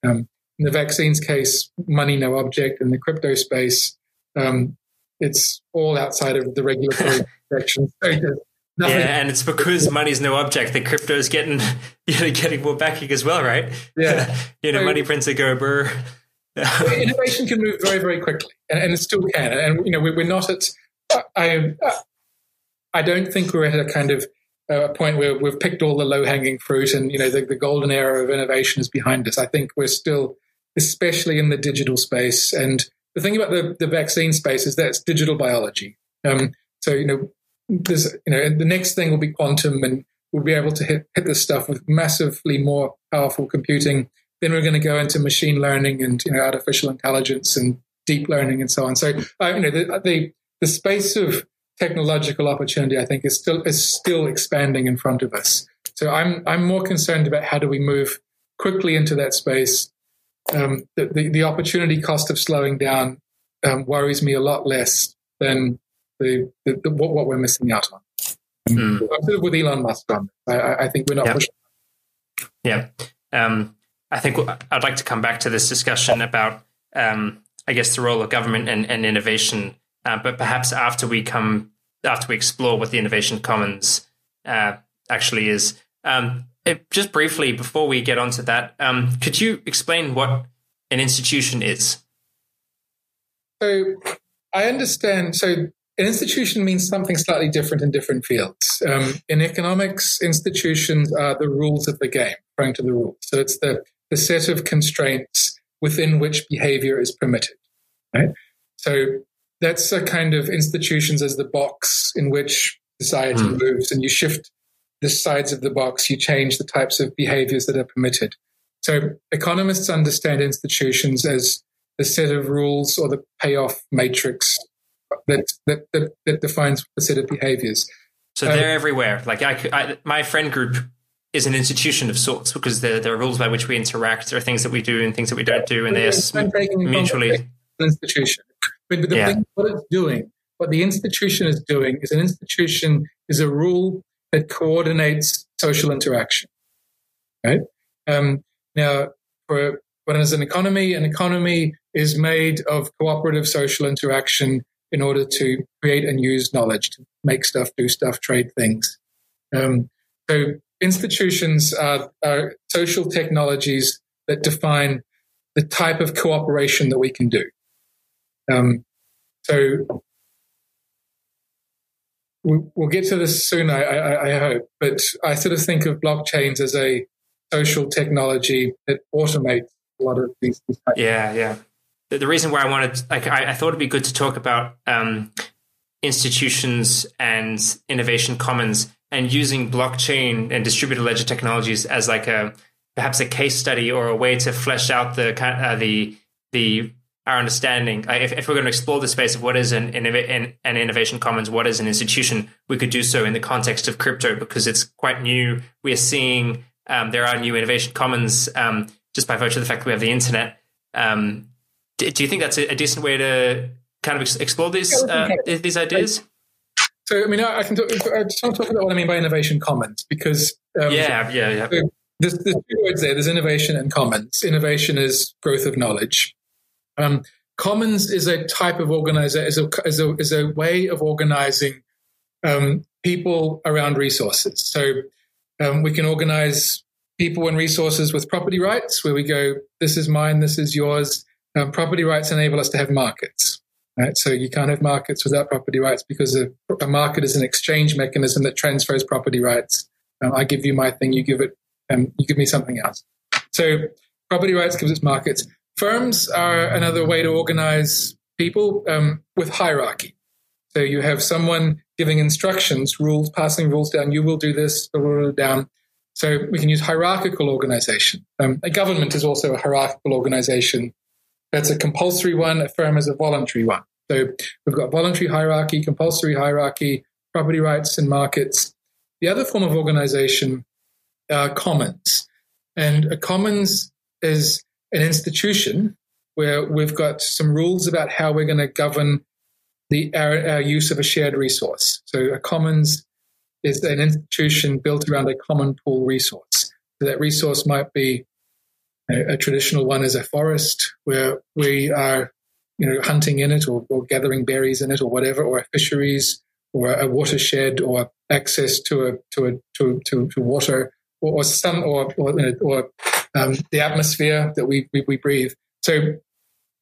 um, in the vaccines case, money no object. In the crypto space, um, it's all outside of the regulatory [laughs] protection. So yeah, and it's because money's no object that crypto's getting [laughs] you know getting more backing as well, right? Yeah, [laughs] you know, so, money prints a go burr. innovation can move very, very quickly, and, and, it still can. And you know, we're, we're not at. I, I don't think we're at a kind of a point where we've picked all the low hanging fruit, and you know, the, the golden era of innovation is behind us. I think we're still especially in the digital space. And the thing about the, the vaccine space is that it's digital biology. Um, so, you know, there's, you know, the next thing will be quantum and we'll be able to hit, hit this stuff with massively more powerful computing. Then we're going to go into machine learning and, you know, artificial intelligence and deep learning and so on. So, uh, you know, the, the, the space of technological opportunity, I think, is still is still expanding in front of us. So I'm I'm more concerned about how do we move quickly into that space um, the, the, the, opportunity cost of slowing down um, worries me a lot less than the, the, the what, what, we're missing out on. Mm. With Elon Musk on I, I think we're not yeah. pushing. Yeah. Um, I think I'd like to come back to this discussion about, um, I guess, the role of government and, and innovation, uh, but perhaps after we come, after we explore what the Innovation Commons uh, actually is. Um, it, just briefly, before we get onto that, um, could you explain what an institution is? So I understand. So an institution means something slightly different in different fields. Um, in economics, institutions are the rules of the game, referring to the rules. So it's the, the set of constraints within which behavior is permitted. Right? So that's a kind of institutions as the box in which society mm. moves, and you shift the sides of the box, you change the types of behaviors that are permitted. So economists understand institutions as the set of rules or the payoff matrix that that, that, that defines the set of behaviors. So they're um, everywhere. Like I, I, my friend group is an institution of sorts because there, there are rules by which we interact. There are things that we do and things that we don't do, and they are mutually institution. But, but the yeah. thing, what it's doing, what the institution is doing, is an institution is a rule that coordinates social interaction. Right? Um, now, for what is an economy? An economy is made of cooperative social interaction in order to create and use knowledge, to make stuff, do stuff, trade things. Um, so institutions are, are social technologies that define the type of cooperation that we can do. Um, so we'll get to this soon, I, I, I, hope. But I sort of think of blockchains as a social technology that automates a lot of these. these yeah, yeah. The, the, reason why I wanted, like, I, I, thought it'd be good to talk about um, institutions and innovation commons and using blockchain and distributed ledger technologies as like a perhaps a case study or a way to flesh out the uh, the the our understanding. If, if, we're going to explore the space of what is an, an, an, innovation commons, what is an institution, we could do so in the context of crypto because it's quite new. We are seeing um, there are new innovation commons um, just by virtue of the fact that we have the internet. Um, do, do, you think that's a, a, decent way to kind of explore these uh, these ideas? So, I mean, I, can talk, I just want to talk about what I mean by innovation commons because um, yeah, yeah, yeah. So there's, there's two words there. There's innovation and commons. Innovation is growth of knowledge um, commons is a type of organizer, is a, is a, is a way of organizing um, people around resources. So um, we can organize people and resources with property rights, where we go, this is mine, this is yours. Um, property rights enable us to have markets. Right? So you can't have markets without property rights because a, a market is an exchange mechanism that transfers property rights. Um, I give you my thing, you give it Um, you give me something else. So property rights gives us markets. Firms are another way to organize people um, with hierarchy. So you have someone giving instructions, rules, passing rules down. You will do this, down. So we can use hierarchical organization. Um, a government is also a hierarchical organization. That's a compulsory one. A firm is a voluntary one. So we've got voluntary hierarchy, compulsory hierarchy, property rights and markets. The other form of organization are commons. And a commons is an institution where we've got some rules about how we're going to govern the our, our, use of a shared resource. So a commons is an institution built around a common pool resource. So that resource might be a, a traditional one is a forest where we are, you know, hunting in it or, or gathering berries in it or whatever, or fisheries or a watershed or access to a to a to to, to water or, or some or or, or um, the atmosphere that we, we, we breathe. So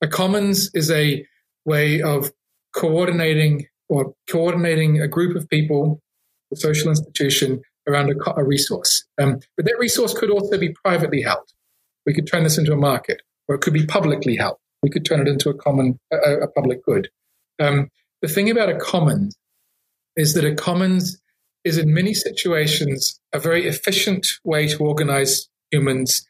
a commons is a way of coordinating or coordinating a group of people, a social institution around a, a resource. Um, but that resource could also be privately held. We could turn this into a market, or it could be publicly held. We could turn it into a common, a, a public good. Um, the thing about a commons is that a commons is in many situations a very efficient way to organize humans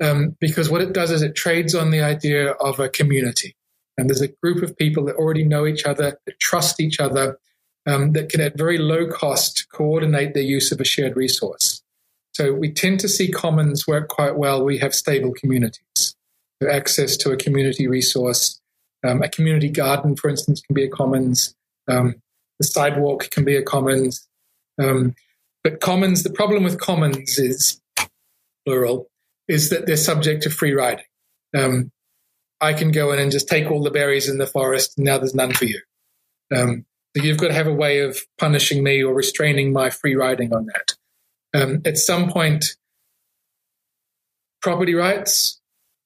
um, because what it does is it trades on the idea of a community. And there's a group of people that already know each other, that trust each other, um, that can at very low cost coordinate their use of a shared resource. So we tend to see commons work quite well. We have stable communities. So access to a community resource, um, a community garden, for instance, can be a commons. Um, the sidewalk can be a commons. Um, but commons, the problem with commons is plural, is that they're subject to free riding. Um, I can go in and just take all the berries in the forest, and now there's none for you. Um, so you've got to have a way of punishing me or restraining my free riding on that. Um, at some point, property rights,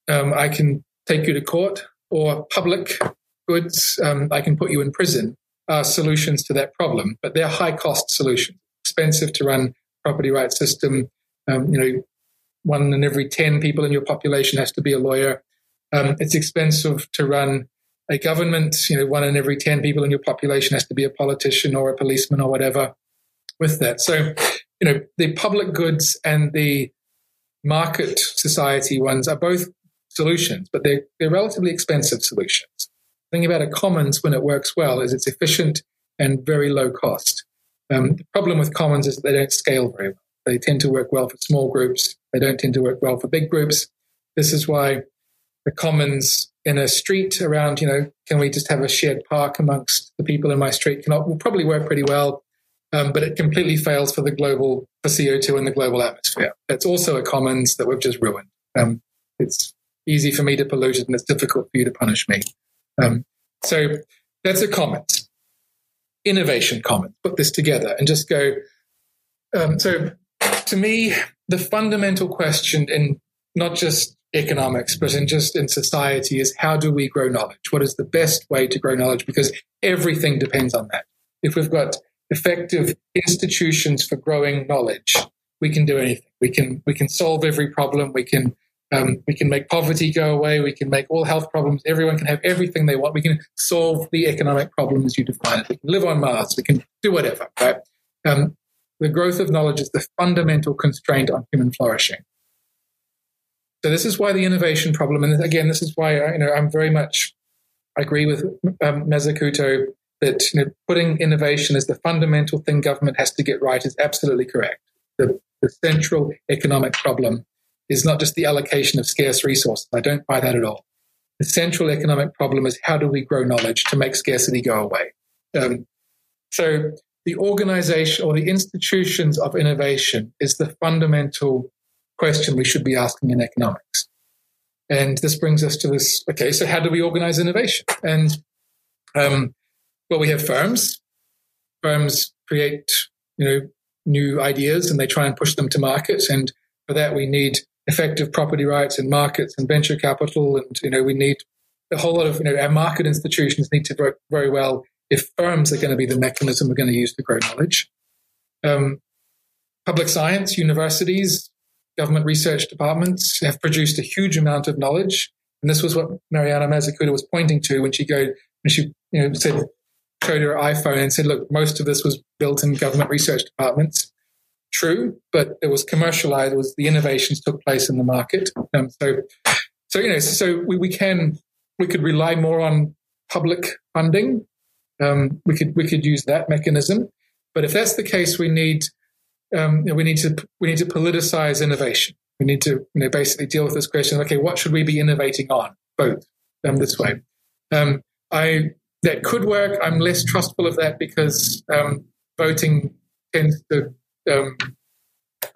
um, I can take you to court, or public goods, um, I can put you in prison, are solutions to that problem. But they're high cost solutions, expensive to run property rights system. Um, you know, one in every 10 people in your population has to be a lawyer. Um, it's expensive to run a government. You know, one in every 10 people in your population has to be a politician or a policeman or whatever with that. So, you know, the public goods and the market society ones are both solutions, but they're, they're relatively expensive solutions. The thing about a commons when it works well is it's efficient and very low cost. Um, the problem with commons is that they don't scale very well. They tend to work well for small groups. They don't tend to work well for big groups. This is why the commons in a street around, you know, can we just have a shared park amongst the people in my street? Can will probably work pretty well, um, but it completely fails for the global for CO2 in the global atmosphere. It's also a commons that we've just ruined. Um, it's easy for me to pollute it, and it's difficult for you to punish me. Um, so that's a commons. Innovation commons. Put this together and just go. Um, so to me, the fundamental question in not just economics, but in just in society is how do we grow knowledge? What is the best way to grow knowledge? Because everything depends on that. If we've got effective institutions for growing knowledge, we can do anything. We can we can solve every problem. We can um, we can make poverty go away. We can make all health problems. Everyone can have everything they want. We can solve the economic problems you define it. We can live on Mars. We can do whatever. Right? Um, the growth of knowledge is the fundamental constraint on human flourishing. So this is why the innovation problem, and again, this is why you know I'm very much I agree with um, Mazzucato that you know, putting innovation as the fundamental thing government has to get right is absolutely correct. The, the central economic problem is not just the allocation of scarce resources. I don't buy that at all. The central economic problem is how do we grow knowledge to make scarcity go away. Um, so the organization or the institutions of innovation is the fundamental question we should be asking in economics. And this brings us to this okay, so how do we organize innovation? And um, well, we have firms. Firms create, you know, new ideas and they try and push them to market. And for that, we need effective property rights and markets and venture capital. And, you know, we need a whole lot of, you know, our market institutions need to work very well if firms are going to be the mechanism we're going to use to grow knowledge. Um, public science, universities, government research departments have produced a huge amount of knowledge. And this was what Mariana Mazzucato was pointing to when she go when she you know said her iPhone and said, look, most of this was built in government research departments. True, but it was commercialized. It was the innovations took place in the market. Um, so, so you know, so we, we can we could rely more on public funding. Um, we could we could use that mechanism. But if that's the case, we need um, we need to we need to politicize innovation. We need to you know, basically deal with this question. Okay, what should we be innovating on? Both um, this way. Um, I that could work. I'm less trustful of that because um, voting tends to. Um,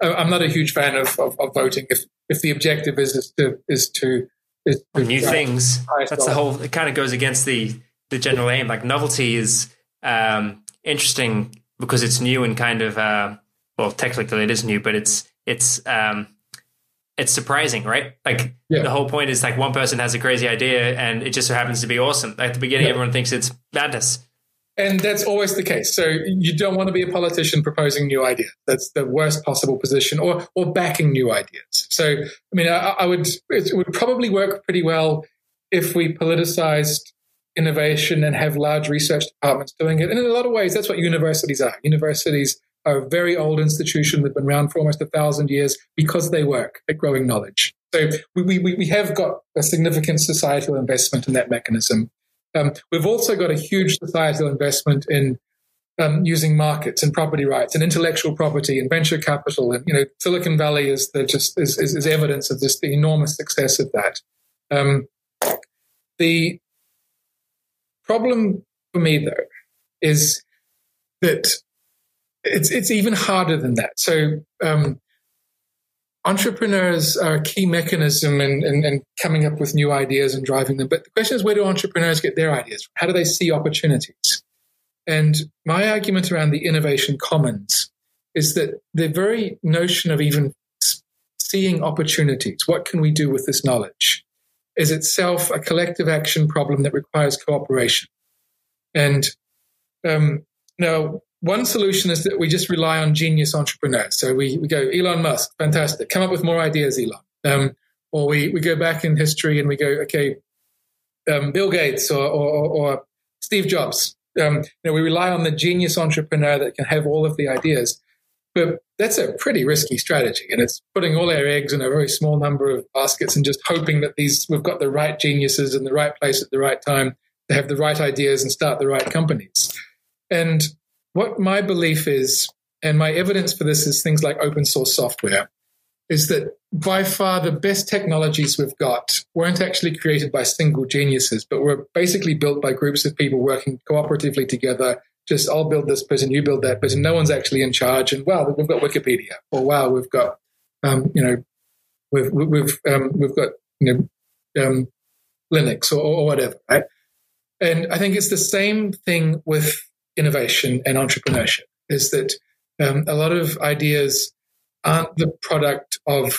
I'm not a huge fan of, of, of, voting if if the objective is, is to is to, is to new things. That's the whole. It kind of goes against the the general aim. Like novelty is um, interesting because it's new and kind of uh, well, technically it is new, but it's it's um, it's surprising, right? Like yeah. the whole point is like one person has a crazy idea and it just so happens to be awesome. At the beginning, yeah. everyone thinks it's madness. And that's always the case. So you don't want to be a politician proposing new ideas. That's the worst possible position, or or backing new ideas. So I mean, I, I would it would probably work pretty well if we politicized innovation and have large research departments doing it. And in a lot of ways, that's what universities are. Universities a very old institution that have been around for almost a thousand years because they work at growing knowledge. So we, we, we have got a significant societal investment in that mechanism. Um, we've also got a huge societal investment in um, using markets and property rights and intellectual property and venture capital. And, you know, Silicon Valley is the just is, is, is evidence of this, the enormous success of that. Um, the problem for me, though, is that it's it's even harder than that. So um, entrepreneurs are a key mechanism in, in, in, coming up with new ideas and driving them. But the question is, where do entrepreneurs get their ideas? How do they see opportunities? And my argument around the innovation commons is that the very notion of even seeing opportunities, what can we do with this knowledge, is itself a collective action problem that requires cooperation. And um, now, one solution is that we just rely on genius entrepreneurs. So we, we go, Elon Musk, fantastic. Come up with more ideas, Elon. Um, or we, we go back in history and we go, okay, um, Bill Gates or, or, or Steve Jobs. Um, you know, we rely on the genius entrepreneur that can have all of the ideas. But that's a pretty risky strategy. And it's putting all our eggs in a very small number of baskets and just hoping that these, we've got the right geniuses in the right place at the right time to have the right ideas and start the right companies. And what my belief is, and my evidence for this is things like open source software, is that by far the best technologies we've got weren't actually created by single geniuses, but were basically built by groups of people working cooperatively together. Just I'll build this and you build that and no one's actually in charge. And wow, we've got Wikipedia, or wow, we've got um, you know, we've we've um, we've got you know um, Linux or, or whatever, right? And I think it's the same thing with innovation and entrepreneurship is that um, a lot of ideas aren't the product of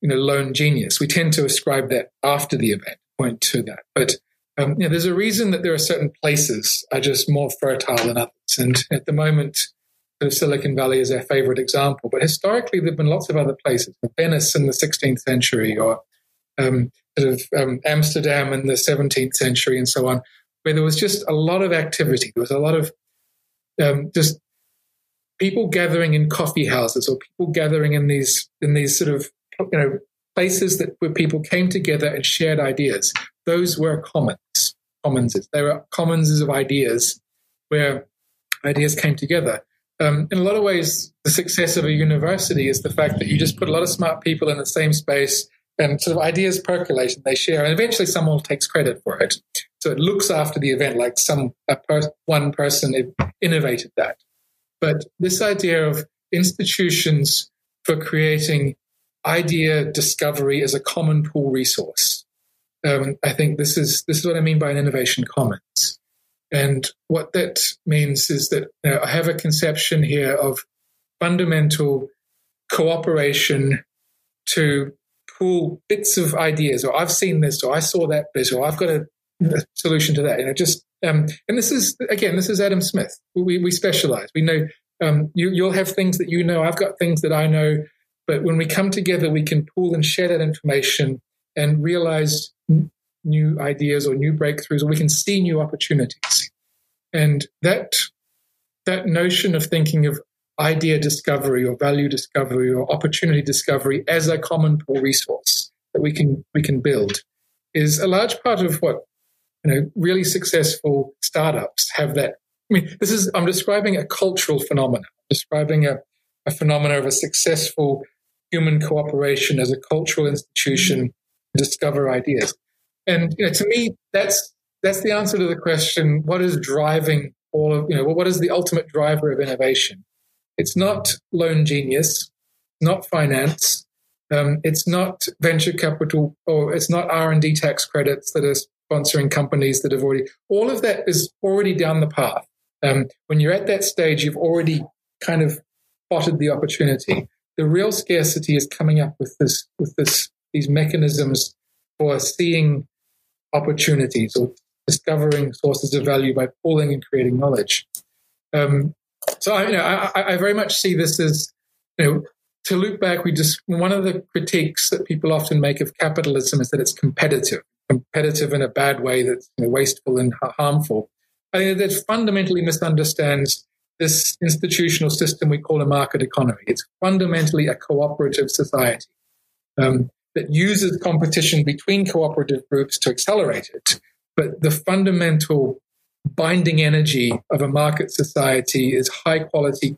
you know lone genius. We tend to ascribe that after the event, point to that. But um, you know, there's a reason that there are certain places are just more fertile than others. And at the moment, sort of Silicon Valley is our favorite example. But historically, there've been lots of other places. Venice in the 16th century, or um, sort of um, Amsterdam in the 17th century, and so on, where there was just a lot of activity. There was a lot of um, just people gathering in coffee houses or people gathering in these in these sort of you know places that where people came together and shared ideas. Those were commons. Commonses. They were commonses of ideas where ideas came together. Um, in a lot of ways, the success of a university is the fact that you just put a lot of smart people in the same space and sort of ideas percolate and they share, and eventually someone takes credit for it. So it looks after the event like some per, one person innovated that. But this idea of institutions for creating idea discovery as a common pool resource, um, I think this is this is what I mean by an innovation commons. And what that means is that you know, I have a conception here of fundamental cooperation to pull bits of ideas, or I've seen this, or I saw that bit, or I've got a solution to that. You know, just um, and this is again, this is Adam Smith. We we specialize. We know um, you you'll have things that you know. I've got things that I know. But when we come together, we can pool and share that information and realize new ideas or new breakthroughs, or we can see new opportunities. And that that notion of thinking of idea discovery or value discovery or opportunity discovery as a common pool resource that we can we can build is a large part of what you know really successful startups have that. I mean this is I'm describing a cultural phenomenon. Describing a, a phenomena of a successful human cooperation as a cultural institution to discover ideas. And you know to me that's that's the answer to the question what is driving all of you know what is the ultimate driver of innovation? It's not lone genius, not finance. Um, it's not venture capital or it's not R&D tax credits that are sponsoring companies that have already, all of that is already down the path. Um, when you're at that stage, you've already kind of spotted the opportunity. The real scarcity is coming up with this, with this, these mechanisms for seeing opportunities or discovering sources of value by pooling and creating knowledge. Um, so I, you know, I, I very much see this as, you know, to look back, we just one of the critiques that people often make of capitalism is that it's competitive, competitive in a bad way that's you know, wasteful and harmful. I think that fundamentally misunderstands this institutional system we call a market economy. It's fundamentally a cooperative society um, that uses competition between cooperative groups to accelerate it. But the fundamental binding energy of a market society is high quality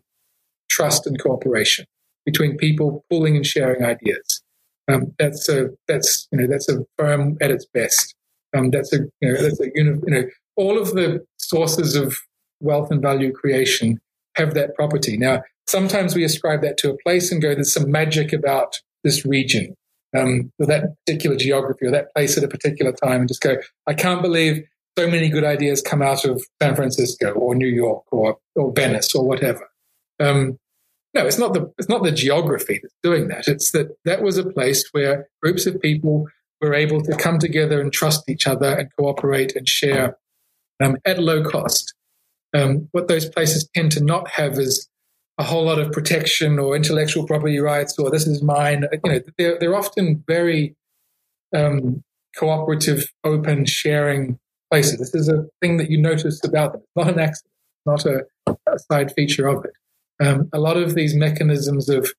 trust and cooperation between people pooling and sharing ideas. Um, that's a that's you know that's a firm at its best. Um, that's a you know that's a you know all of the sources of wealth and value creation have that property. Now, sometimes we ascribe that to a place and go, there's some magic about this region, um, or that particular geography, or that place at a particular time, and just go, I can't believe so many good ideas come out of San Francisco or New York or, or Venice or whatever. Um, no, it's not the it's not the geography that's doing that. It's that that was a place where groups of people were able to come together and trust each other and cooperate and share um, at low cost. Um, what those places tend to not have is a whole lot of protection or intellectual property rights or this is mine. You know, they're, they're often very um, cooperative, open, sharing places. This is a thing that you notice about them. It's not an accident, not a, a side feature of it. Um, a lot of these mechanisms of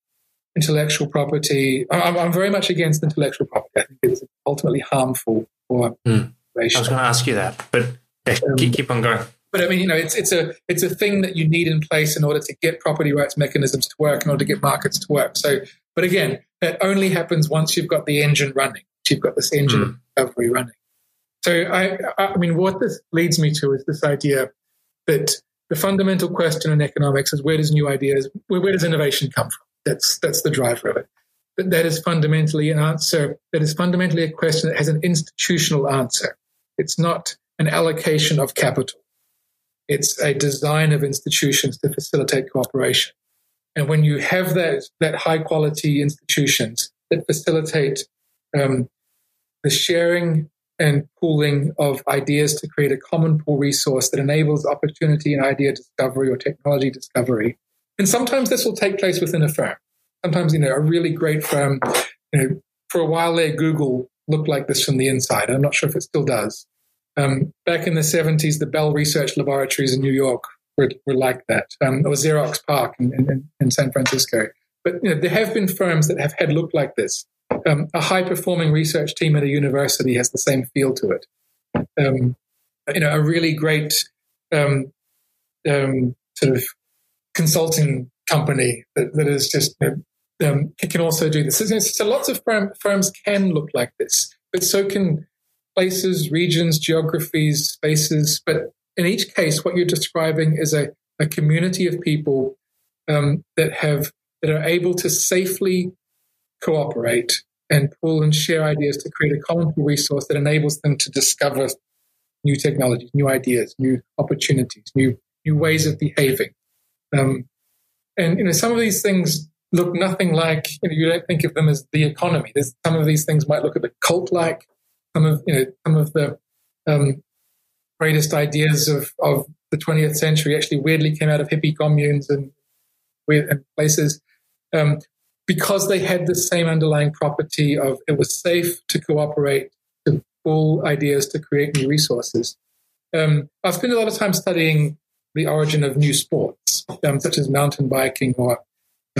intellectual property, I'm, I'm, very much against intellectual property. I think it's ultimately harmful for mm. I was going to ask you that, but um, keep, on going. But I mean, you know, it's it's a it's a thing that you need in place in order to get property rights mechanisms to work, in order to get markets to work. So, but again, that only happens once you've got the engine running. You've got this engine mm. of recovery running. So, I, I mean, what this leads me to is this idea that the fundamental question in economics is where does new ideas, where, where does innovation come from? That's that's the driver of it. But that is fundamentally an answer. That is fundamentally a question that has an institutional answer. It's not an allocation of capital. It's a design of institutions to facilitate cooperation. And when you have that that high quality institutions that facilitate um, the sharing and pooling of ideas to create a common pool resource that enables opportunity and idea discovery or technology discovery. And sometimes this will take place within a firm. Sometimes, you know, a really great firm, you know, for a while there, Google looked like this from the inside. I'm not sure if it still does. Um, back in the 70s, the Bell Research Laboratories in New York were, were like that, um, or Xerox PARC in, in, in San Francisco. But you know, there have been firms that have had looked like this um, a high performing research team at a university has the same feel to it. Um, you know, a really great um, um sort of consulting company that, that is just you know, um, can also do this. So, so lots of firm, firms can look like this, but so can places, regions, geographies, spaces. But in each case, what you're describing is a, a community of people um, that have that are able to safely cooperate and pull and share ideas to create a common resource that enables them to discover new technologies, new ideas, new opportunities, new new ways of behaving. Um, and you know, some of these things look nothing like you know you don't think of them as the economy. There's, some of these things might look a bit cult-like. Some of you know some of the um, greatest ideas of of the 20th century actually weirdly came out of hippie communes and and places. Um, because they had the same underlying property of it was safe to cooperate, to pull ideas to create new resources. Um, I've spent a lot of time studying the origin of new sports, um, such as mountain biking or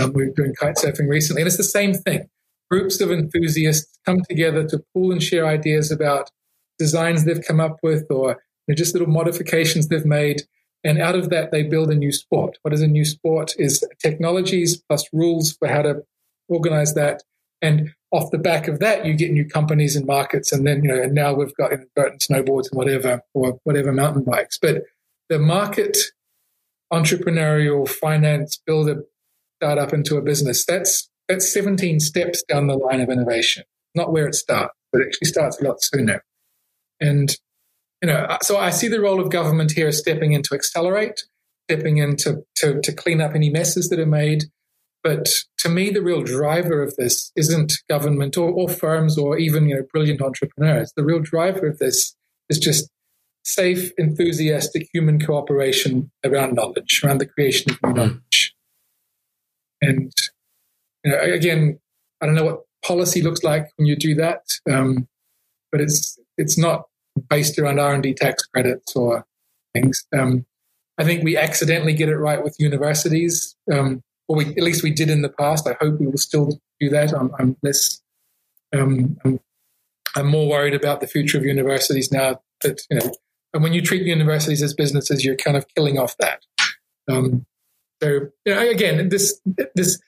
um, we are doing kite surfing recently. And it's the same thing. Groups of enthusiasts come together to pool and share ideas about designs they've come up with or you know, just little modifications they've made. And out of that, they build a new sport. What is a new sport is technologies plus rules for how to organize that. And off the back of that, you get new companies and markets. And then, you know, and now we've got Burton snowboards and whatever, or whatever mountain bikes. But the market entrepreneurial finance build a startup into a business, that's, that's 17 steps down the line of innovation, not where it starts, but it actually starts a lot sooner. And, you know, uh, so I see the role of government here as stepping in to accelerate, stepping in to, to, to clean up any messes that are made, but to me, the real driver of this isn't government or, or firms or even you know brilliant entrepreneurs. The real driver of this is just safe, enthusiastic human cooperation around knowledge, around the creation of new hmm. knowledge. And you know, again, I don't know what policy looks like when you do that, um, but it's it's not based around R and D tax credits or things. Um, I think we accidentally get it right with universities. Um, or we, at least we did in the past. I hope we will still do that. I'm, I'm less, um, I'm, I'm, more worried about the future of universities now. That you know, and when you treat universities as businesses, you're kind of killing off that. Um, so you know, again, this this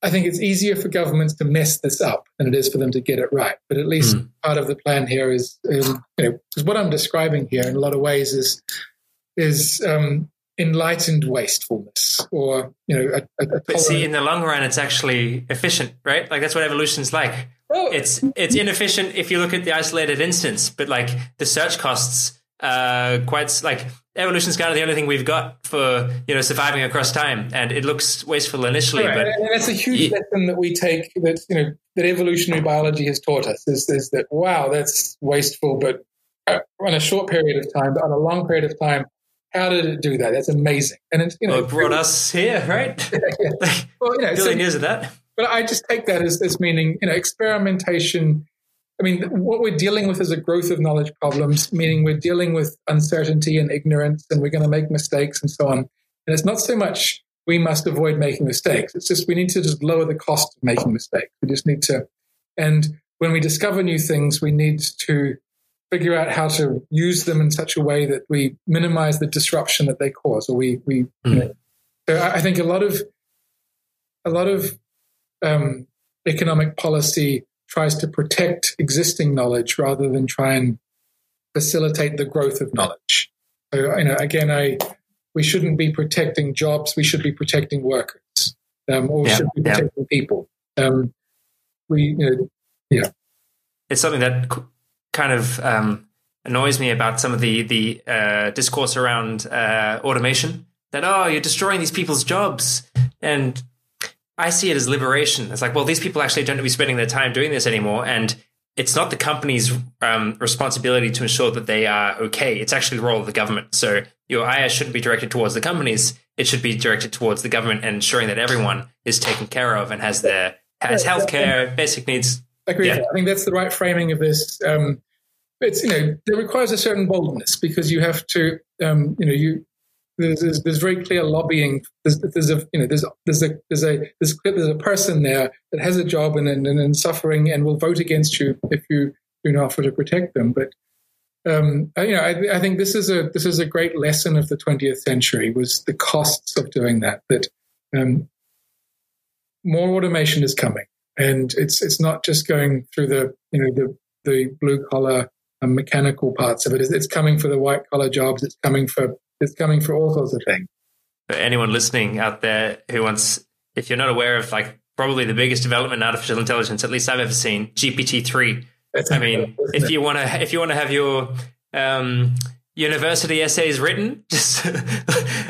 I think it's easier for governments to mess this up than it is for them to get it right. But at least mm. part of the plan here is, um, you know, because what I'm describing here in a lot of ways is is um, enlightened wastefulness or you know a, a, but see in the long run it's actually efficient right like that's what evolution's like well, it's it's inefficient if you look at the isolated instance but like the search costs uh quite like evolution's kind of the only thing we've got for you know surviving across time and it looks wasteful initially right. but and that's a huge lesson that we take that you know that evolutionary biology has taught us is, is that wow that's wasteful but uh, on a short period of time but on a long period of time how did it do that? That's amazing. And it's you know, well, it brought us here, right? [laughs] yeah. [laughs] well, you know, billion so, years of that. But I just take that as, as meaning, you know, experimentation. I mean, what we're dealing with is a growth of knowledge problems, meaning we're dealing with uncertainty and ignorance, and we're going to make mistakes and so on. And it's not so much we must avoid making mistakes. It's just we need to just lower the cost of making mistakes. We just need to, and when we discover new things, we need to figure out how to use them in such a way that we minimize the disruption that they cause, or we we. Mm. You know, so I think a lot of a lot of um, economic policy tries to protect existing knowledge rather than try and facilitate the growth of knowledge. So, you know, again, I we shouldn't be protecting jobs; we should be protecting workers, um, or we yeah, should be protecting yeah. people. Um, we, you know, yeah. It's something that kind of um, annoys me about some of the the uh, discourse around uh, automation. That oh, you're destroying these people's jobs, and I see it as liberation. It's like, well, these people actually don't be spending their time doing this anymore, and it's not the company's um, responsibility to ensure that they are okay. It's actually the role of the government. So your IS shouldn't be directed towards the companies. It should be directed towards the government and ensuring that everyone is taken care of and has their has healthcare, basic needs. I agree. Yeah. I think that's the right framing of this. Um, it's you know it requires a certain boldness because you have to um, you know you there's, there's, there's very clear lobbying. There's, there's a you know there's there's a there's a there's, there's a person there that has a job and, and and suffering and will vote against you if you do not offer to protect them. But um, you know I, I think this is a this is a great lesson of the 20th century was the costs of doing that. That um, more automation is coming, and it's it's not just going through the you know the the blue collar mechanical parts of it. It's coming for the white collar jobs. It's coming for it's coming for all sorts of things. For anyone listening out there who wants, if you're not aware of like probably the biggest development in artificial intelligence, at least I've ever seen, GPT three. I mean, if you want to, if you want to have your um, university essays written, [laughs] just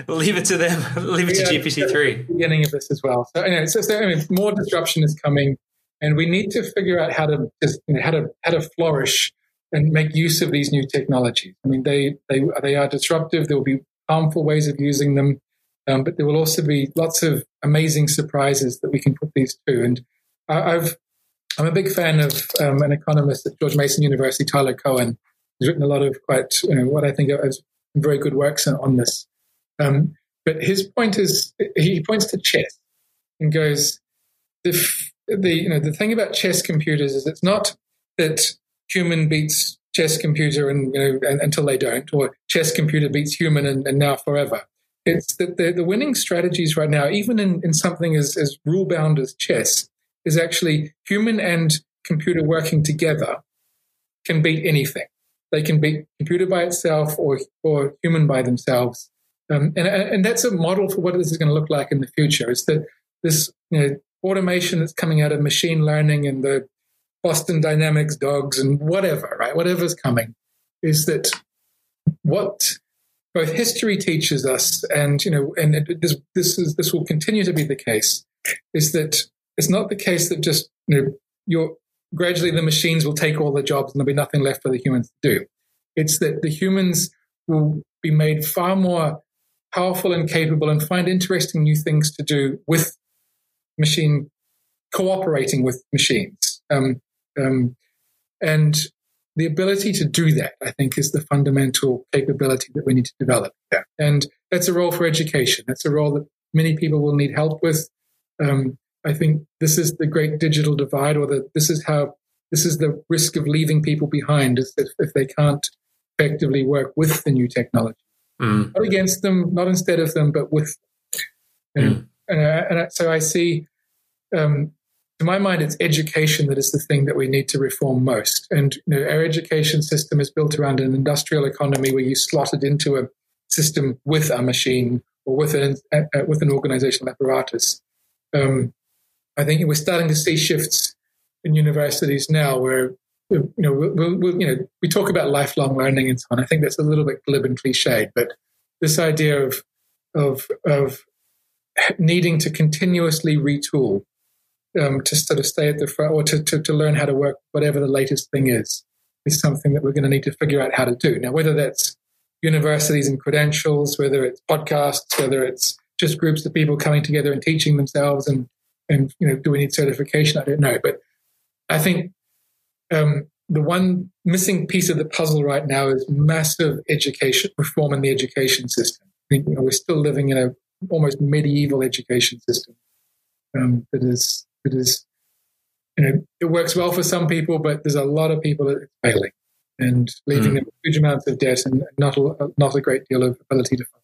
leave it to them. [laughs] Leave it yeah, to GPT three. Beginning of this as well. So anyway, so, so anyway, more disruption is coming, and we need to figure out how to just you know, how to how to flourish and make use of these new technologies. I mean, they, they, they are disruptive. There will be harmful ways of using them. Um, but there will also be lots of amazing surprises that we can put these to. And I, have I'm a big fan of um, an economist at George Mason University, Tyler Cowen. He's written a lot of quite, you know, what I think are very good works on this. Um, but his point is, he points to chess and goes, the, the, you know, the thing about chess computers is it's not that human beats chess computer and, you know, and, until they don't, or chess computer beats human and, and now forever. It's that the, the winning strategies right now, even in, in something as, as rule bound as chess, is actually human and computer working together can beat anything. They can beat computer by itself or, or human by themselves. Um, and, and that's a model for what this is going to look like in the future. Is that this you know, automation that's coming out of machine learning and the Boston Dynamics dogs and whatever, right? Whatever's coming, is that what both history teaches us, and you know, and this this is this will continue to be the case, is that it's not the case that just you know you're gradually the machines will take all the jobs and there'll be nothing left for the humans to do. It's that the humans will be made far more powerful and capable and find interesting new things to do with machine cooperating with machines. Um, um, and the ability to do that, I think, is the fundamental capability that we need to develop. Yeah. And that's a role for education. That's a role that many people will need help with. Um, I think this is the great digital divide, or that this is how this is the risk of leaving people behind, that if they can't effectively work with the new technology, mm. not against them, not instead of them, but with. Them. Mm. And, uh, and, so I see, um, to my mind, it's education that is the thing that we need to reform most. And you know, our education system is built around an industrial economy where you slot it into a system with a machine or with an uh, with an organizational apparatus. Um, I think we're starting to see shifts in universities now where you know we'll, we'll, you know we talk about lifelong learning and so on. I think that's a little bit glib and cliched, but this idea of of of needing to continuously retool um, to sort of stay at the front or to, to, to learn how to work whatever the latest thing is is something that we're going to need to figure out how to do. Now, whether that's universities and credentials, whether it's podcasts, whether it's just groups of people coming together and teaching themselves and and you know, do we need certification? I don't know, but I think um, the one missing piece of the puzzle right now is massive education reform in the education system. I you know, we're still living in a almost medieval education system um, that is that is you know it works well for some people, but there's a lot of people that it's failing and leaving mm. them huge amounts of debt and not a, not a great deal of ability to fund.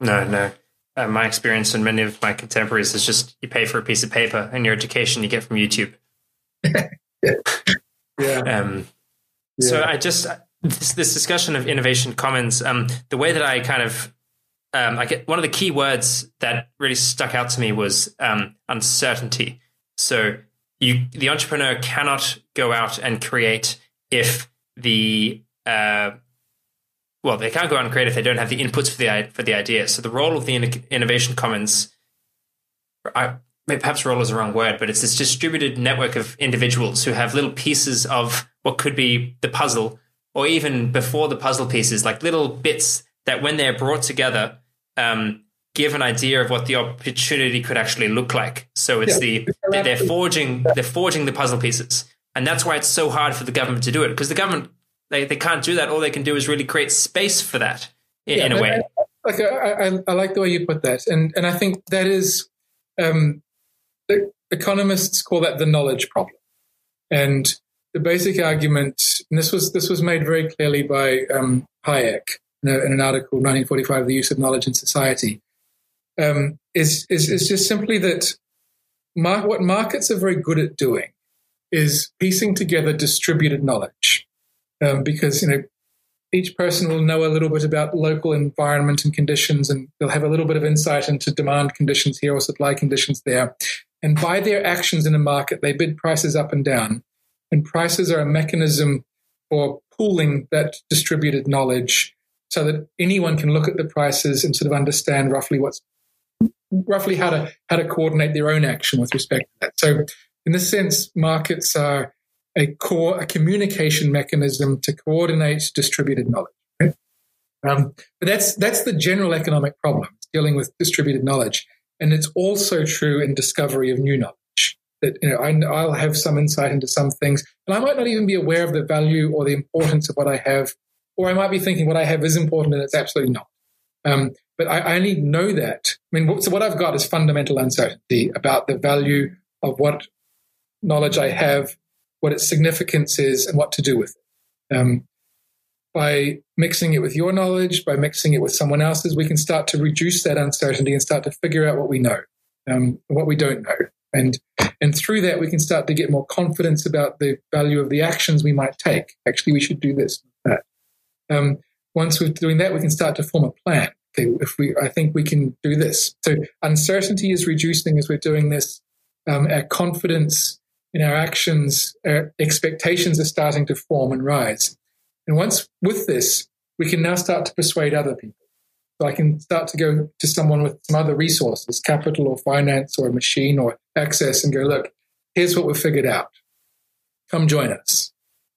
No, no uh, my experience and many of my contemporaries is just you pay for a piece of paper and your education you get from YouTube. [laughs] yeah. [laughs] Um, yeah. So I just this, this discussion of innovation commons, um, the way that I kind of um, I get one of the key words that really stuck out to me was um, uncertainty. So you, the entrepreneur, cannot go out and create if the uh, well, they can't go out and create if they don't have the inputs for the for the idea. So the role of the innovation commons, I, perhaps role is the wrong word, but it's this distributed network of individuals who have little pieces of what could be the puzzle, or even before the puzzle pieces, like little bits that when they're brought together, um, give an idea of what the opportunity could actually look like. So it's yeah. the they're forging they're forging the puzzle pieces, and that's why it's so hard for the government to do it because the government they, they can't do that. All they can do is really create space for that in, yeah, in a way. I, like I, I, I, like the way you put that, and and I think that is um, the economists call that the knowledge problem, and the basic argument, and this was this was made very clearly by um, Hayek in, in, an article, 1945, "The Use of Knowledge in Society," um, is, is is just simply that mar- what markets are very good at doing is piecing together distributed knowledge um, because you know each person will know a little bit about local environment and conditions, and they'll have a little bit of insight into demand conditions here or supply conditions there. And by their actions in a market, they bid prices up and down. And prices are a mechanism for pooling that distributed knowledge so that anyone can look at the prices and sort of understand roughly what's roughly how to how to coordinate their own action with respect to that. So in this sense, markets are a core, a communication mechanism to coordinate distributed knowledge. Um, but that's that's the general economic problem. dealing with distributed knowledge. And it's also true in discovery of new knowledge. That you know, I, I'll have some insight into some things, and I might not even be aware of the value or the importance of what I have, or I might be thinking what I have is important and it's absolutely not. Um, but I, I only know that. I mean, so what I've got is fundamental uncertainty about the value of what knowledge I have, what its significance is, and what to do with it. Um, by mixing it with your knowledge, by mixing it with someone else's, we can start to reduce that uncertainty and start to figure out what we know, um, what we don't know. And, and through that, we can start to get more confidence about the value of the actions we might take. Actually, we should do this. Um, once we're doing that, we can start to form a plan. Okay, if we, I think we can do this. So uncertainty is reducing as we're doing this. Um, our confidence in our actions, our expectations are starting to form and rise. And once with this, we can now start to persuade other people. So I can start to go to someone with some other resources, capital or finance or a machine or access and go, look, here's what we've figured out. Come join us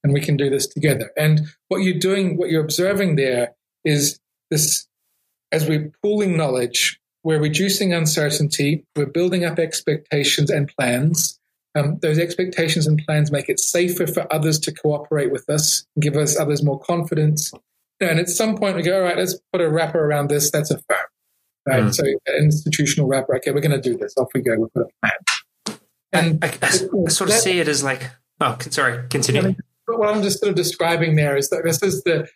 and we can do this together. And what you're doing, what you're observing there is this, as we're pooling knowledge, we're reducing uncertainty, we're building up expectations and plans, um, those expectations and plans make it safer for others to cooperate with us, give us others more confidence. And at some point, we go, all right, let's put a wrapper around this. That's a firm. Right? Mm. So, institutional wrapper. Okay, we're going to do this. Off we go. We put a plan. And I, I, I sort of that, see it as like, oh, sorry, continue. Mean, what I'm just sort of describing there is that this is the,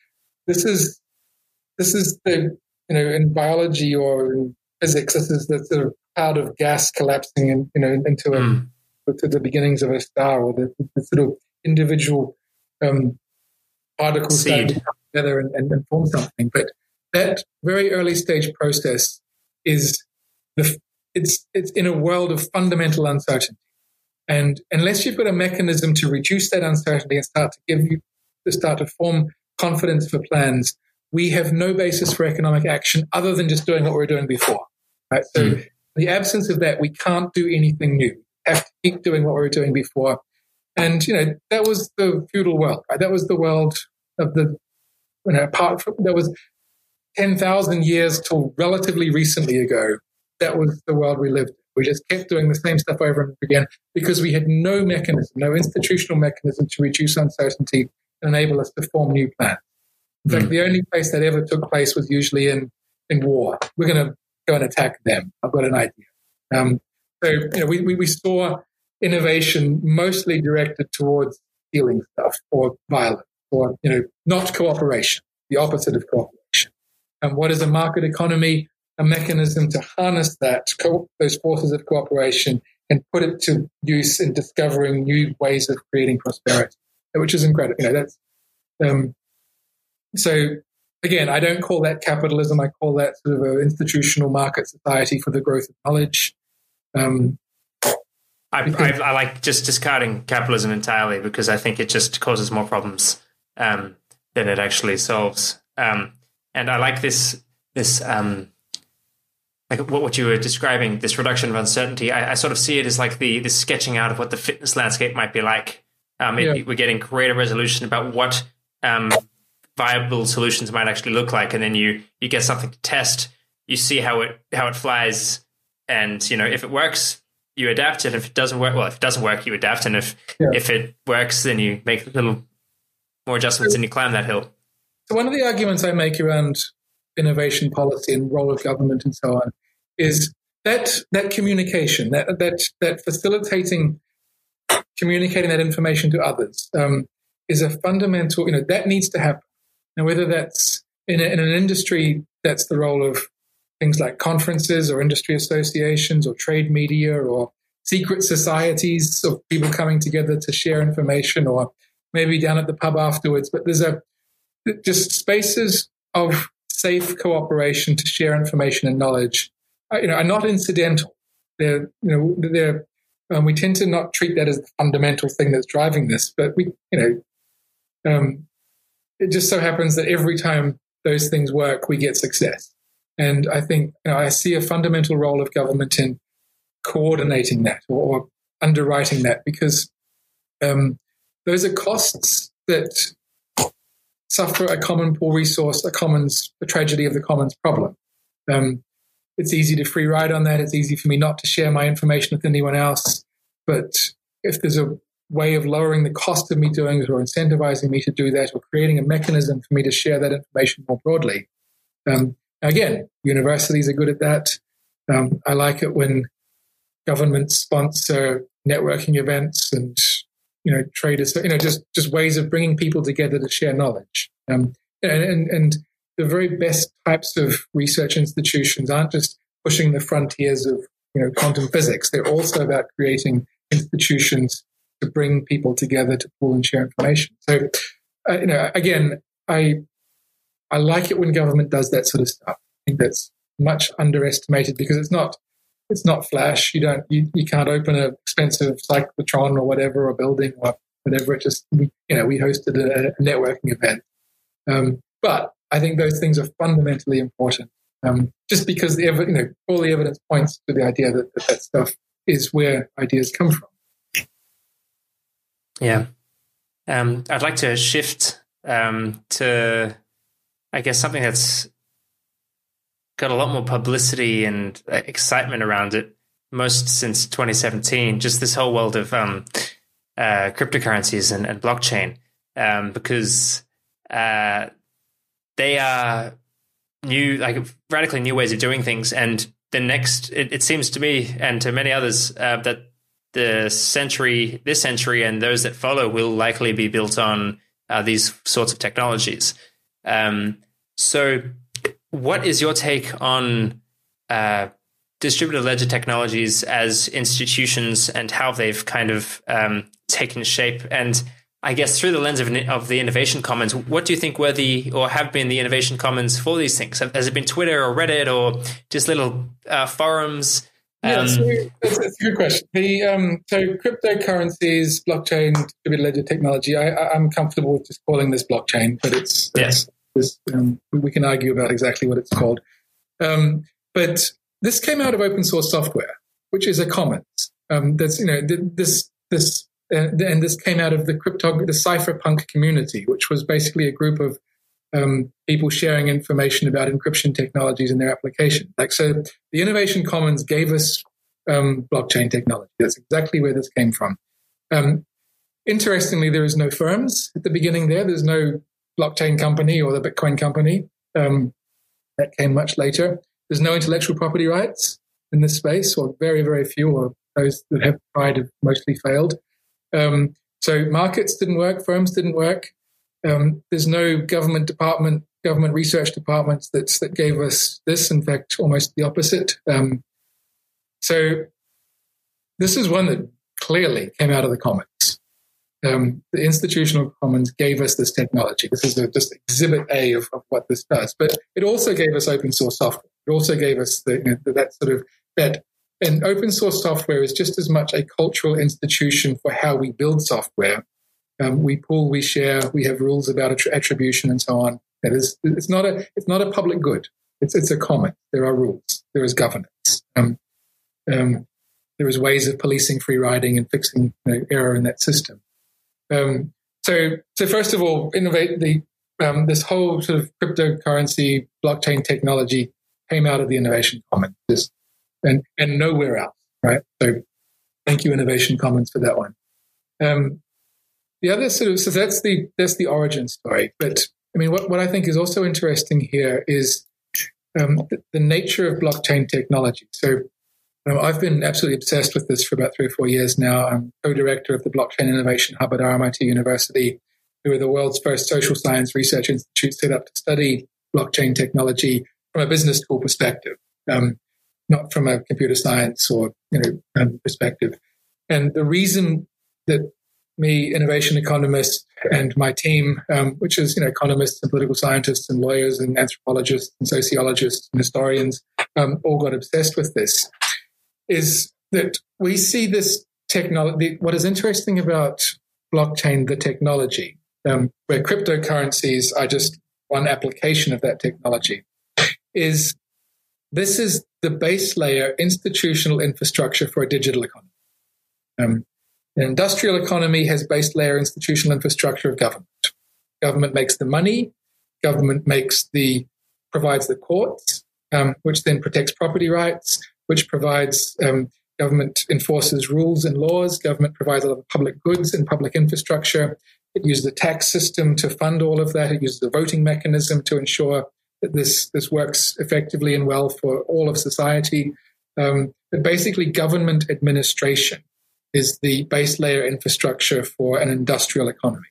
this is, this is the, you know, in biology or in physics, this is the sort of cloud of gas collapsing in, you know, into a, mm to the beginnings of a star or the, the sort of individual um, particles that together and, and, and, form something. But that very early stage process is the, it's, it's in a world of fundamental uncertainty. And unless you've got a mechanism to reduce that uncertainty and start to give you, to start to form confidence for plans, we have no basis for economic action other than just doing what we were doing before. Right? So, mm. the absence of that, we can't do anything new We have to keep doing what we were doing before. And, you know, that was the feudal world, right? That was the world of the, you know, apart from, there was 10,000 years till relatively recently ago. That was the world we lived in. We just kept doing the same stuff over and over again because we had no mechanism, no institutional mechanism to reduce uncertainty and enable us to form new plans. In fact, mm. the only place that ever took place was usually in, in war. We're going to go and attack them. I've got an idea. Um, so, you know, we, we, we saw innovation mostly directed towards stealing stuff or violence or, you know, not cooperation, the opposite of cooperation. And what is a market economy? A mechanism to harness that, co- those forces of cooperation and put it to use in discovering new ways of creating prosperity, which is incredible. You know, that's, um, so again, I don't call that capitalism. I call that sort of an institutional market society for the growth of knowledge. Um, I, I, I, like just discarding capitalism entirely because I think it just causes more problems um, than it actually solves. Um, and I like this this um, like what, what you were describing, this reduction of uncertainty. I, I, sort of see it as like the the sketching out of what the fitness landscape might be like. Um, it, yeah. We're getting greater resolution about what um, viable solutions might actually look like, and then you you get something to test. You see how it how it flies and you know if it works you adapt and if it doesn't work well if it doesn't work you adapt and if yeah. if it works then you make a little more adjustments and you climb that hill so one of the arguments i make around innovation policy and role of government and so on is that that communication that that that facilitating communicating that information to others um, is a fundamental you know that needs to happen Now, whether that's in, a, in an industry that's the role of things like conferences or industry associations or trade media or secret societies of people coming together to share information or maybe down at the pub afterwards. But there's a just spaces of safe cooperation to share information and knowledge, you know, are not incidental. They're, you know, they're, um, we tend to not treat that as the fundamental thing that's driving this, but we, you know, um, it just so happens that every time those things work, we get success. And I think you know, I see a fundamental role of government in coordinating that or, or underwriting that because um, those are costs that suffer a common poor resource, a commons, the tragedy of the commons problem. Um, it's easy to free ride on that. It's easy for me not to share my information with anyone else. But if there's a way of lowering the cost of me doing it or incentivizing me to do that or creating a mechanism for me to share that information more broadly. Um, again, universities are good at that. Um, I like it when governments sponsor networking events and you know traders, you know just just ways of bringing people together to share knowledge. Um, and, and, and the very best types of research institutions aren't just pushing the frontiers of you know quantum physics. They're also about creating institutions to bring people together to pool and share information. So, uh, you know, again, I I like it when government does that sort of stuff. I think that's much underestimated because it's not it's not flash. You don't you, you can't open an expensive cyclotron or whatever or building or whatever. It just we, you know we hosted a, a networking event, um, but I think those things are fundamentally important. Um, just because the you know all the evidence points to the idea that, that that stuff is where ideas come from. Yeah. Um, I'd like to shift um, to, I guess, something that's got a lot more publicity and uh, excitement around it, most since 2017. Just this whole world of um, uh, cryptocurrencies and, and blockchain, um, because uh, they are new, like radically new ways of doing things. And the next, it, it seems to me and to many others uh, that the century, this century, and those that follow will likely be built on uh, these sorts of technologies. Um, so, what is your take on uh, distributed ledger technologies as institutions and how they've kind of um, taken shape? And I guess through the lens of, of the innovation commons, what do you think were the or have been the innovation commons for these things? Has it been Twitter or Reddit or just little uh, forums? Yeah, um, so that's, that's, a good question. The um, so cryptocurrencies, blockchain, distributed ledger technology. I, am comfortable with just calling this blockchain, but it's, yes. it's um, we can argue about exactly what it's called. Um, but this came out of open source software, which is a commons. Um, that's you know this this uh, and this came out of the crypto the cypherpunk community, which was basically a group of um, people sharing information about encryption technologies and their application. Like, so the Innovation Commons gave us um, blockchain technology. That's exactly where this came from. Um, interestingly, there is no firms at the beginning there. There's no blockchain company or the Bitcoin company. Um, that came much later. There's no intellectual property rights in this space, or very, very few, or those that have tried have mostly failed. Um, so markets didn't work, firms didn't work. Um, there's no government department, government research departments that's, that gave us this. In fact, almost the opposite. Um, so this is one that clearly came out of the commons. Um, the institutional commons gave us this technology. This is a, just exhibit A of, of, what this does. But it also gave us open source software. It also gave us the, you know, that sort of that. And open source software is just as much a cultural institution for how we build software um, we pull, we share, we have rules about attribution and so on. It is, it's not a, it's not a public good. It's, it's a common. There are rules. There is governance. Um, um, there is ways of policing free riding and fixing you know, error in that system. Um, so, so first of all, innovate the um, this whole sort of cryptocurrency blockchain technology came out of the innovation commons and and nowhere else, right? So, thank you, Innovation Commons, for that one. Um, the other sort of so that's the that's the origin story. But I mean, what, what I think is also interesting here is um, the, the, nature of blockchain technology. So um, I've been absolutely obsessed with this for about three or four years now. I'm co-director of the Blockchain Innovation Hub at RMIT University. who are the world's first social science research institute set up to study blockchain technology from a business school perspective, um, not from a computer science or you know um, perspective. And the reason that me, innovation economist, and my team, um, which is you know economists and political scientists and lawyers and anthropologists and sociologists and historians, um, all got obsessed with this. Is that we see this technology? What is interesting about blockchain, the technology, um, where cryptocurrencies are just one application of that technology, is this is the base layer institutional infrastructure for a digital economy. Um, an industrial economy has base layer institutional infrastructure of government. Government makes the money, government makes the provides the courts, um, which then protects property rights, which provides um, government enforces rules and laws. Government provides a lot of public goods and public infrastructure. It uses the tax system to fund all of that. It uses the voting mechanism to ensure that this this works effectively and well for all of society. Um, but basically, government administration is the base layer infrastructure for an industrial economy.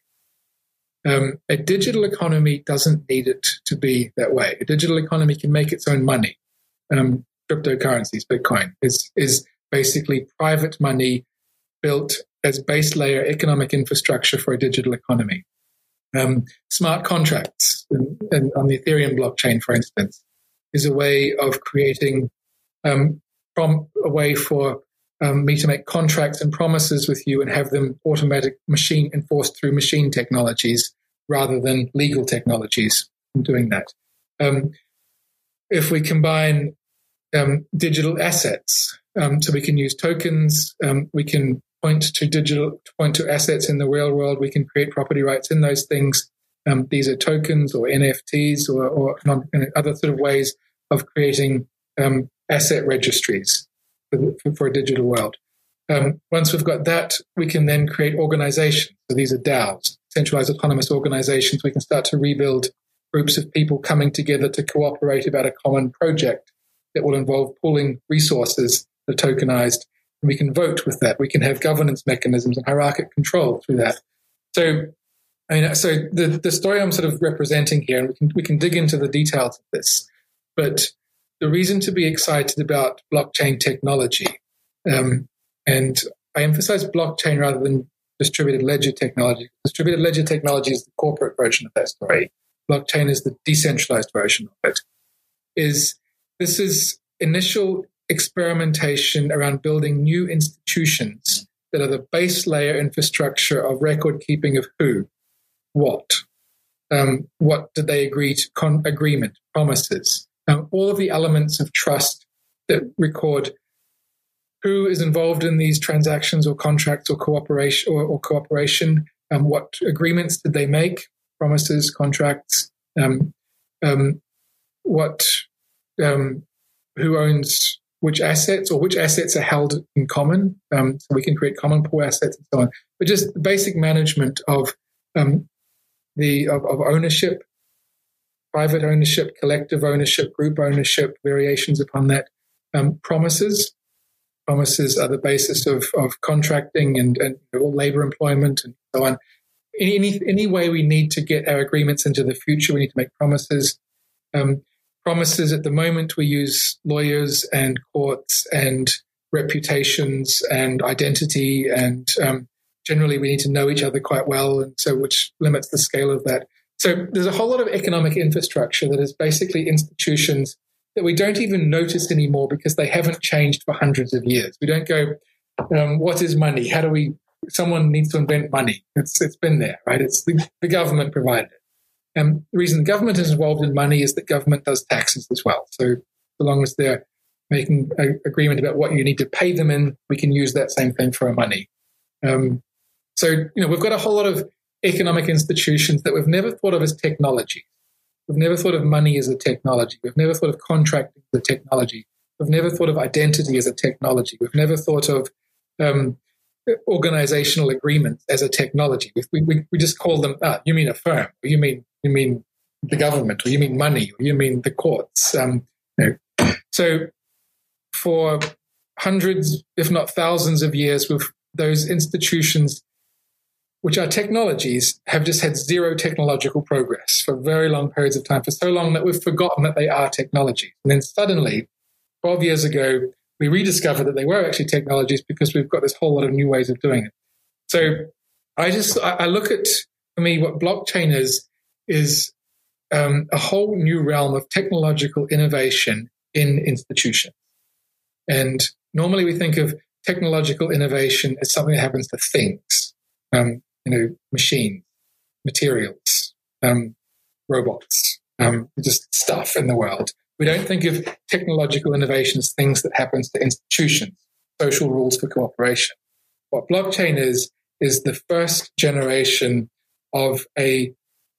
Um, a digital economy doesn't need it to be that way. A digital economy can make its own money. Um, cryptocurrencies, Bitcoin, is is basically private money built as base layer economic infrastructure for a digital economy. Um, smart contracts on the Ethereum blockchain, for instance, is a way of creating um, a way for um, me to make contracts and promises with you and have them automatic machine enforced through machine technologies rather than legal technologies in doing that. Um, if we combine um, digital assets, um, so we can use tokens, um, we can point to digital, point to assets in the real world, we can create property rights in those things. Um, these are tokens or NFTs or, or non, other sort of ways of creating asset registries for, for a digital world. Um, once we've got that, we can then create organizations. So these are DAOs, centralized autonomous organizations. We can start to rebuild groups of people coming together to cooperate about a common project that will involve pooling resources that are tokenized. We can vote with that. We can have governance mechanisms and hierarchical control through that. So, I mean, so the, the story I'm sort of representing here, and we can, we can dig into the details of this, but the reason to be excited about blockchain technology, um, and I emphasize blockchain rather than distributed ledger technology. Distributed ledger technology is the corporate version of that story. Blockchain is the decentralized version of it. Is this is initial experimentation around building new institutions that are the base layer infrastructure of record keeping of who, what, um, what did they agree to, con- agreement, promises, um, all of the elements of trust that record who is involved in these transactions or contracts or cooperation or, or cooperation, um, what agreements did they make, promises, contracts, um, um, what, um, who owns which assets or which assets are held in common. Um, so we can create common pool assets and so on. But just the basic management of um, the of, of, ownership private ownership, collective ownership, group ownership, variations upon that. Um, promises. Promises are the basis of, of contracting and, and labor employment and so on. Any, any way we need to get our agreements into the future, we need to make promises. Um, promises at the moment, we use lawyers and courts and reputations and identity. And um, generally, we need to know each other quite well. And so, which limits the scale of that. So there's a whole lot of economic infrastructure that is basically institutions that we don't even notice anymore because they haven't changed for hundreds of years. We don't go, um, what is money? How do we, someone needs to invent money. It's, it's been there, right? It's the, the government provided it. And the reason the government is involved in money is that government does taxes as well. So so long as they're making an agreement about what you need to pay them in, we can use that same thing for our money. Um, so, you know, we've got a whole lot of economic institutions that we've never thought of as technology. We've never thought of money as a technology. We've never thought of contracting as a technology. We've never thought of identity as a technology. We've never thought of um, organizational agreements as a technology. We, we, we just call them, ah, you mean a firm, you mean, you mean the government, or you mean money, or you mean the courts. Um, you know. So for hundreds, if not thousands of years, with those institutions which are technologies, have just had zero technological progress for very long periods of time, for so long that we've forgotten that they are technologies. And then suddenly, 12 years ago, we rediscovered that they were actually technologies because we've got this whole lot of new ways of doing it. So I just, I, look at, for me, what blockchain is, is um, a whole new realm of technological innovation in institutions. And normally we think of technological innovation as something that happens to things. Um, you know, machines, materials, um, robots, um, just stuff in the world. We don't think of technological innovation as things that happens to institutions, social rules for cooperation. What blockchain is, is the first generation of a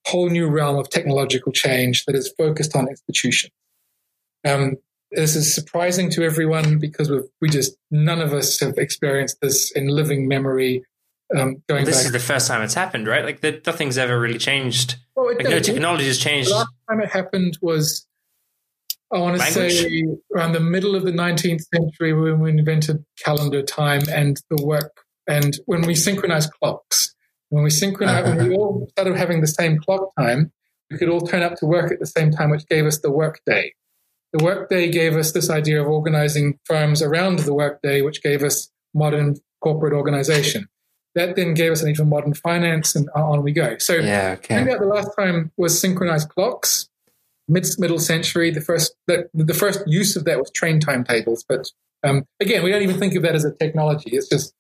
whole new realm of technological change that is focused on institutions. Um, this is surprising to everyone because we we just none of us have experienced this in living memory. Um, going well, this back. is the first time it's happened, right? Like the, nothing's ever really changed. Well, like, no technology has changed. The last time it happened was, I want to say, around the middle of the 19th century when we invented calendar time and the work, and when we synchronized clocks. When we synchronized, uh-huh. when we all started having the same clock time, we could all turn up to work at the same time, which gave us the workday. The workday gave us this idea of organizing firms around the workday, which gave us modern corporate organization. That then gave us a need for modern finance, and on we go. So, yeah, okay. I think that the last time was synchronized clocks, mid middle century. The first the, the first use of that was train timetables, but um, again, we don't even think of that as a technology. It's just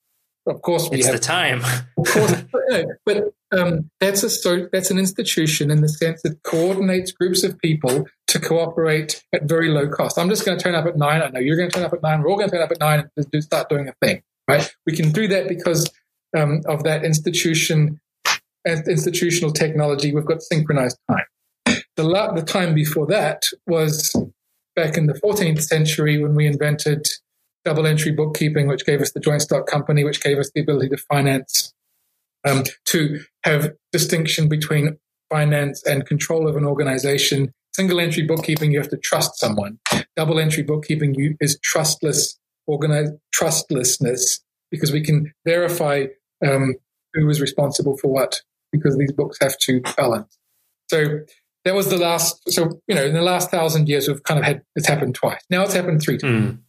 of course, we it's have the time. [laughs] of course, but um, that's a so that's an institution in the sense that coordinates groups of people to cooperate at very low cost. I'm just going to turn up at nine. I know you're going to turn up at nine. We're all going to turn up at nine and start doing a thing, right? We can do that because um, of that institution, institutional technology. We've got synchronized time. The, the time before that was back in the 14th century when we invented double entry bookkeeping, which gave us the joint stock company, which gave us the ability to finance, um, to have distinction between finance and control of an organization. Single entry bookkeeping, you have to trust someone. Double entry bookkeeping is trustless, trustlessness, because we can verify um, who is responsible for what, because these books have to balance. So that was the last. So you know, in the last thousand years, we've kind of had it's happened twice. Now it's happened three times. Mm.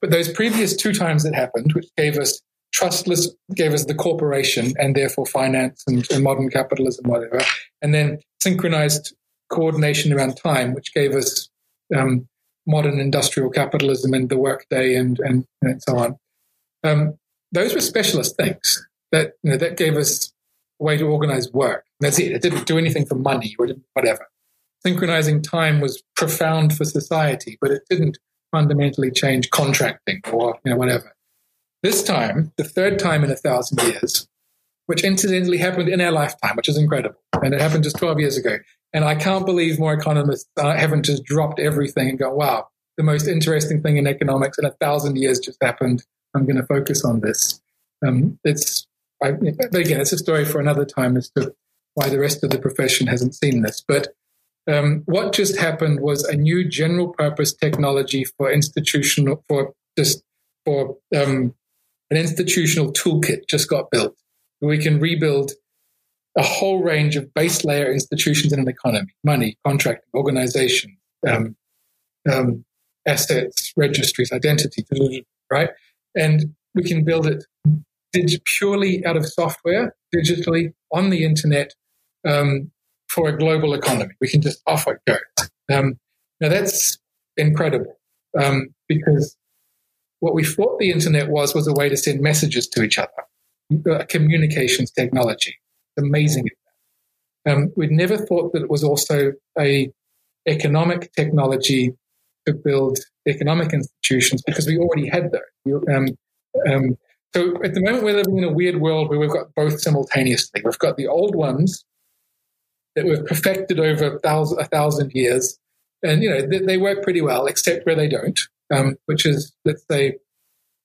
But those previous two times it happened, which gave us trustless, gave us the corporation and therefore finance and, and modern capitalism, whatever, and then synchronized coordination around time, which gave us um, modern industrial capitalism and the workday and, and, and so on. Um, those were specialist things that you know, that gave us a way to organize work. That's it. It didn't do anything for money or whatever. Synchronizing time was profound for society, but it didn't fundamentally change contracting or you know whatever. This time, the third time in a thousand years, which incidentally happened in our lifetime, which is incredible, and it happened just 12 years ago. And I can't believe more economists uh, haven't just dropped everything and go, "Wow, the most interesting thing in economics in a thousand years just happened. I'm going to focus on this." Um, it's, I, but again, it's a story for another time as to why the rest of the profession hasn't seen this. But um, what just happened was a new general purpose technology for institutional for just for um, an institutional toolkit just got built. We can rebuild a whole range of base layer institutions in an economy: money, contracting, organization, um, um assets, registries, identity, right? And we can build it purely out of software, digitally on the internet, um, for a global economy. We can just off it goes. Um, now that's incredible um, because what we thought the internet was was a way to send messages to each other, a communications technology. It's amazing. Um, we'd never thought that it was also a economic technology to build economic institutions because we already had those. Um, um, so at the moment, we're living in a weird world where we've got both simultaneously. We've got the old ones that were perfected over a thousand, a thousand years. And, you know, they, they, work pretty well, except where they don't, um, which is, let's say,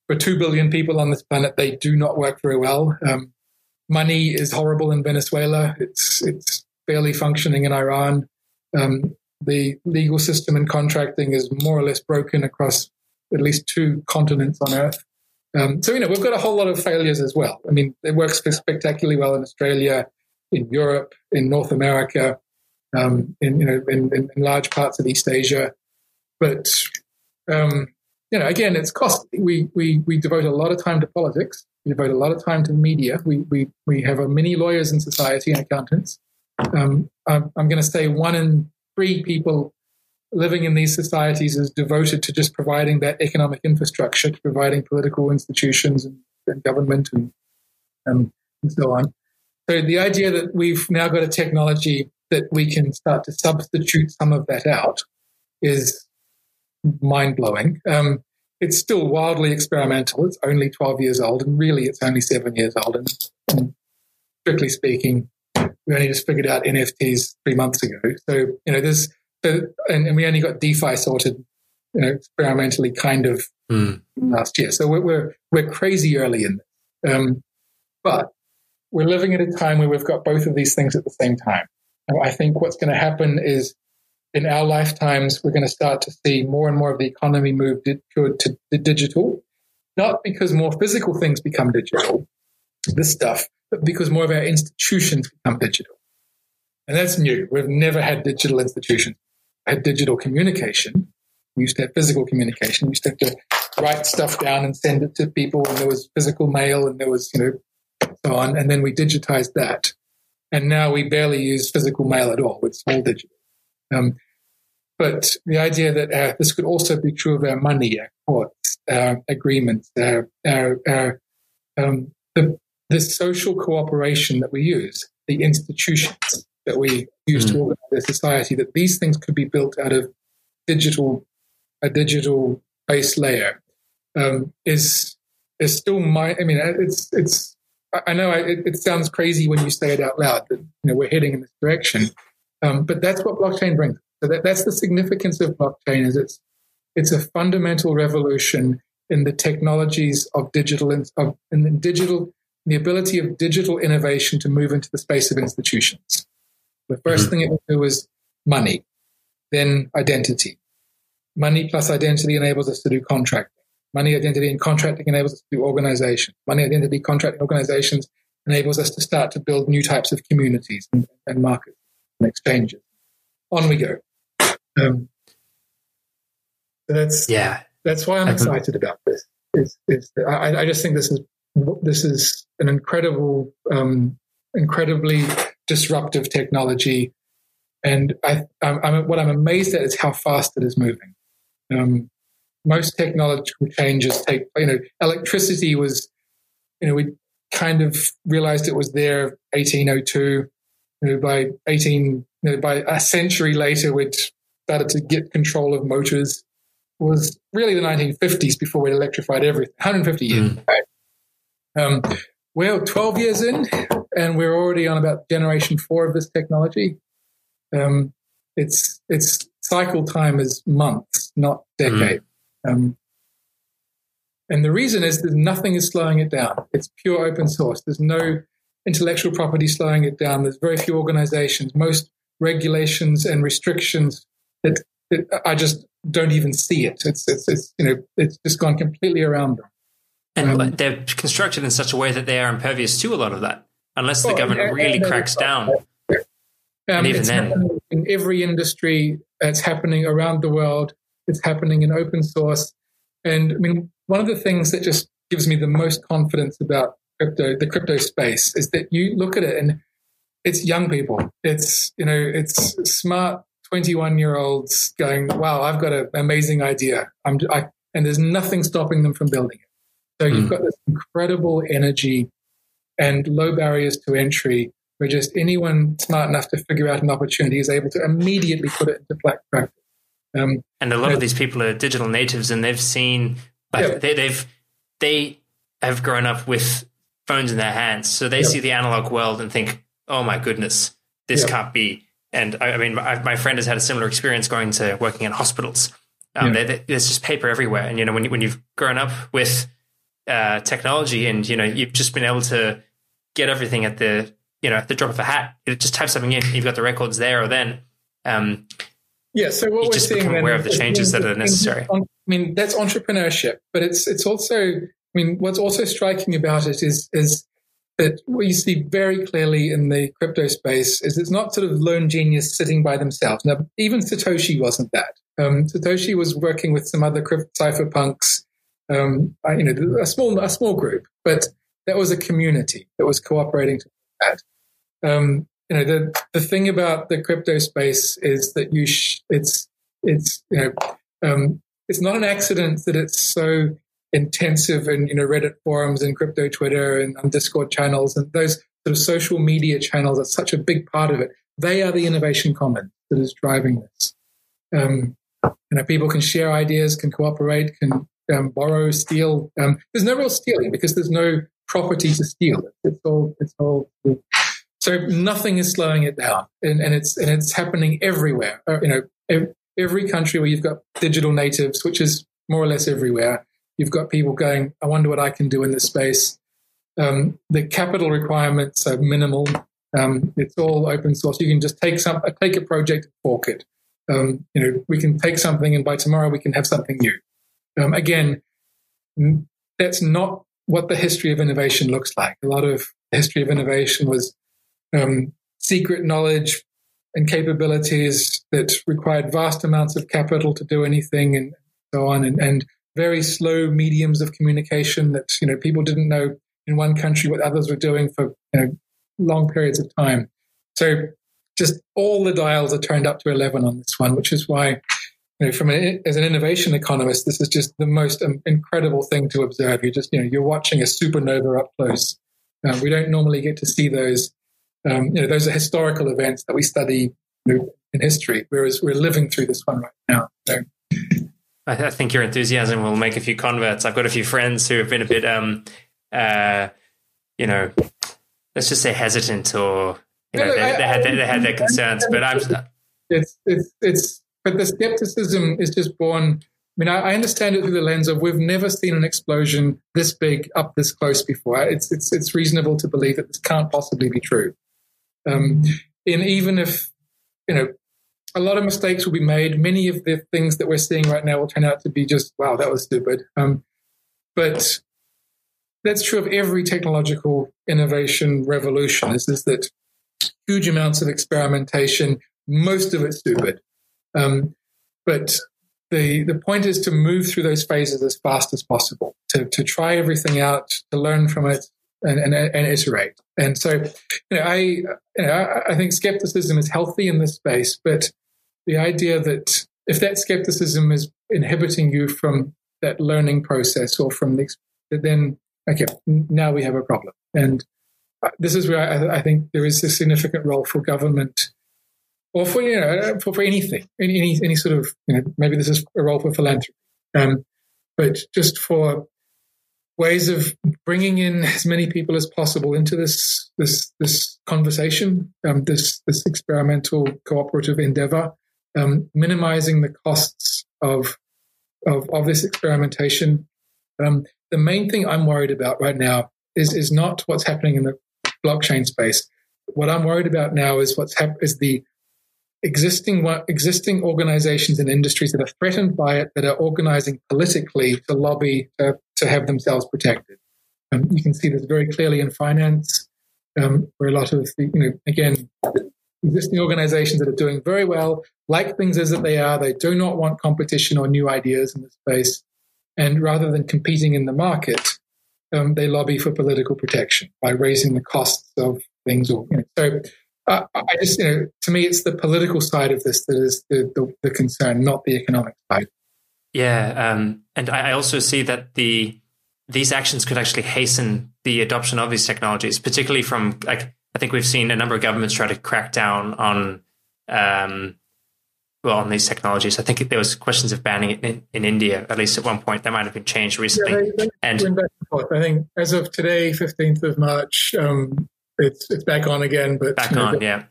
for 2 billion people on this planet, they do not work very well. Um, money is horrible in Venezuela. It's, it's barely functioning in Iran. Um, the legal system and contracting is more or less broken across at least two continents on Earth. Um, so, you know, we've got a whole lot of failures as well. I mean, it works spectacularly well in Australia in Europe, in North America, um, in you know in, in, large parts of East Asia. But um, you know, again, it's costly. We we we devote a lot of time to politics. We devote a lot of time to the media. We we we have many lawyers in society and accountants. Um, I'm, I'm going to say one in three people living in these societies is devoted to just providing that economic infrastructure, to providing political institutions and, and government and, um, and so on. So the idea that we've now got a technology that we can start to substitute some of that out is mind blowing. Um, it's still wildly experimental. It's only 12 years old, and really it's only seven years old. And, and strictly speaking, we only just figured out NFTs three months ago. So, you know, there's, and, and we only got DeFi sorted you know, experimentally kind of mm. last year. So we're, we're, we're crazy early in this. Um, but we're living at a time where we've got both of these things at the same time. And I think what's going to happen is in our lifetimes, we're going to start to see more and more of the economy move to, to, to digital, not because more physical things become digital, this stuff, but because more of our institutions become digital. And that's new. We've never had digital institutions. We had digital communication. We used to have physical communication. We used to have to write stuff down and send it to people, and there was physical mail, and there was, you know, so on. And then we digitized that. And now we barely use physical mail at all. It's all digital. Um, but the idea that uh, this could also be true of our money, our courts, our agreements, our, our, our um, the, the social cooperation that we use, the institutions that we use mm-hmm. to organize a society, that these things could be built out of digital, a digital base layer, um, is is still my. I mean, it's it's. I know it, it, sounds crazy when you say it out loud that you know we're heading in this direction, um, but that's what blockchain brings. So that, that's the significance of blockchain. Is it's it's a fundamental revolution in the technologies of digital of in digital the ability of digital innovation to move into the space of institutions. The 1st mm-hmm. thing it will do is money, then identity. Money plus identity enables us to do contracting. Money, identity, and contracting enables us to do organization. Money, identity, contracting, organizations enables us to start to build new types of communities and, and markets and exchanges. On we go. Um, that's yeah. That's why I'm excited about this. Is, is I, I just think this is this is an incredible, um, incredibly disruptive technology. And I, I'm, what I'm amazed at is how fast it is moving. Um, most technological changes take, you know, electricity was, you know, we kind of realized it was there 1802. You know, by 18, you know, by a century later, we'd started to get control of motors. It was really the 1950s before we electrified everything. 150 years. Mm. Right? Um, we're 12 years in, and we're already on about generation four of this technology. Um, its its cycle time is months, not decades. Mm. Um, and the reason is that nothing is slowing it down. It's pure open source. There's no intellectual property slowing it down. There's very few organizations. Most regulations and restrictions that, that I just don't even see it. It's, it's, it's, you know, it's just gone completely around them. And um, they're constructed in such a way that they are impervious to a lot of that, unless well, the government really cracks down. Um, and even then, in every industry, it's happening around the world. It's happening in open source. And I mean, one of the things that just gives me the most confidence about crypto, the crypto space, is that you look at it and it's young people. It's you know, it's smart twenty-one year olds going, "Wow, I've got an amazing idea." I'm, I, and there's nothing stopping them from building it. So you've hmm. got this incredible energy and low barriers to entry where just anyone smart enough to figure out an opportunity is able to immediately put it into black practice. Um, and a lot of these people are digital natives and they've seen, like, yeah. they, they've, they have grown up with phones in their hands. So they yeah. see the analog world and think, oh my goodness, this yeah. can't be. And I, I mean, I, my friend has had a similar experience going to working in hospitals. Um, they, they, there's just paper everywhere. And, you know, when, you, when you've grown up with uh, technology, and you know you've just been able to get everything at the you know at the drop of a hat. You just type something in, you've got the records there or then. Um, yeah, so what we're just seeing become aware of the changes that are necessary. I mean, that's entrepreneurship, but it's it's also. I mean, what's also striking about it is is that what you see very clearly in the crypto space is it's not sort of lone genius sitting by themselves. Now, even Satoshi wasn't that. Um, Satoshi was working with some other cypherpunks um, you know, a small a small group, but that was a community that was cooperating to that. Um, you know, the the thing about the crypto space is that you sh- it's it's you know um, it's not an accident that it's so intensive in you know Reddit forums and crypto Twitter and on Discord channels and those sort of social media channels are such a big part of it. They are the innovation common that is driving this. Um, you know, people can share ideas, can cooperate, can um, borrow, steal. Um, there's no real stealing because there's no property to steal. It's all, it's all. So nothing is slowing it down, and, and it's and it's happening everywhere. Uh, you know, every country where you've got digital natives, which is more or less everywhere, you've got people going, I wonder what I can do in this space. Um, the capital requirements are minimal. Um, it's all open source. You can just take some, take a project fork it. Um, you know, we can take something and by tomorrow we can have something new. Um, again, that's not what the history of innovation looks like. A lot of the history of innovation was um, secret knowledge and capabilities that required vast amounts of capital to do anything and so on, and, and very slow mediums of communication that you know people didn't know in one country what others were doing for you know, long periods of time. So just all the dials are turned up to 11 on this one, which is why, you know, from as an innovation economist, this is just the most um, incredible thing to observe. You just, you know, you're watching a supernova up close. Um, we don't normally get to see those. Um, you know, those are historical events that we study you know, in history, whereas we're living through this one right now. So, I, think your enthusiasm will make a few converts. I've got a few friends who have been a bit, um, uh, you know, let's just say hesitant or you know, they, they, had, they, had their concerns, but I'm. It's it's it's but the skepticism is just born. I mean, I, I, understand it through the lens of we've never seen an explosion this big up this close before. It's it's it's reasonable to believe that this can't possibly be true. Um, and even if you know, a lot of mistakes will be made. Many of the things that we're seeing right now will turn out to be just wow, that was stupid. Um, but that's true of every technological innovation revolution. Is is that huge amounts of experimentation, most of it stupid. Um, but the the point is to move through those phases as fast as possible, to to try everything out, to learn from it, and and, and iterate. And so, you know, I you know, I think skepticism is healthy in this space, but the idea that if that skepticism is inhibiting you from that learning process or from the then okay, now we have a problem. And this is where I, I, think there is a significant role for government or for you know for, for anything any, any, any sort of you know maybe this is a role for philanthropy um, but just for ways of bringing in as many people as possible into this this this conversation um, this this experimental cooperative endeavor um, minimizing the costs of of, of this experimentation um, the main thing I'm worried about right now is is not what's happening in the blockchain space. What I'm worried about now is what's hap- is the existing existing organizations and industries that are threatened by it that are organizing politically to lobby to, to have themselves protected. Um, you can see this very clearly in finance, um, where a lot of the, you know, again, existing organizations that are doing very well, like things as that they are, they do not want competition or new ideas in the space. And rather than competing in the market, um, they lobby for political protection by raising the costs of things. Or, you know, so uh, I just, you know, to me, it's the political side of this that is the, the, the concern, not the economic side. Yeah, um, and I also see that the these actions could actually hasten the adoption of these technologies, particularly from like I think we've seen a number of governments try to crack down on um, well on these technologies. I think there was questions of banning it in, in India, at least at one point. That might have been changed recently. Yeah, they, they and, and I think as of today, fifteenth of March, um, it's it's back on again. But back on, yeah.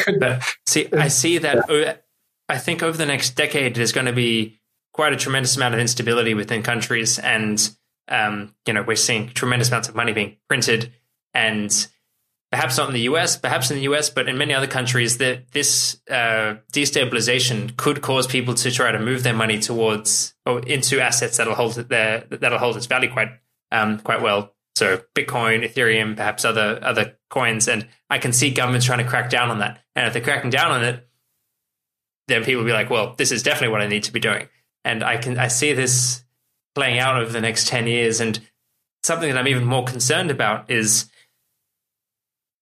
Could, but see, I see that. Yeah. I think over the next decade, there's going to be quite a tremendous amount of instability within countries, and um, you know, we're seeing tremendous amounts of money being printed, and perhaps not in the US, perhaps in the US, but in many other countries, that this uh, destabilization could cause people to try to move their money towards or into assets that'll hold their that'll hold its value quite um, quite well. So Bitcoin, Ethereum, perhaps other other coins, and I can see governments trying to crack down on that. And if they're cracking down on it, then people will be like, "Well, this is definitely what I need to be doing." And I can I see this playing out over the next ten years. And something that I'm even more concerned about is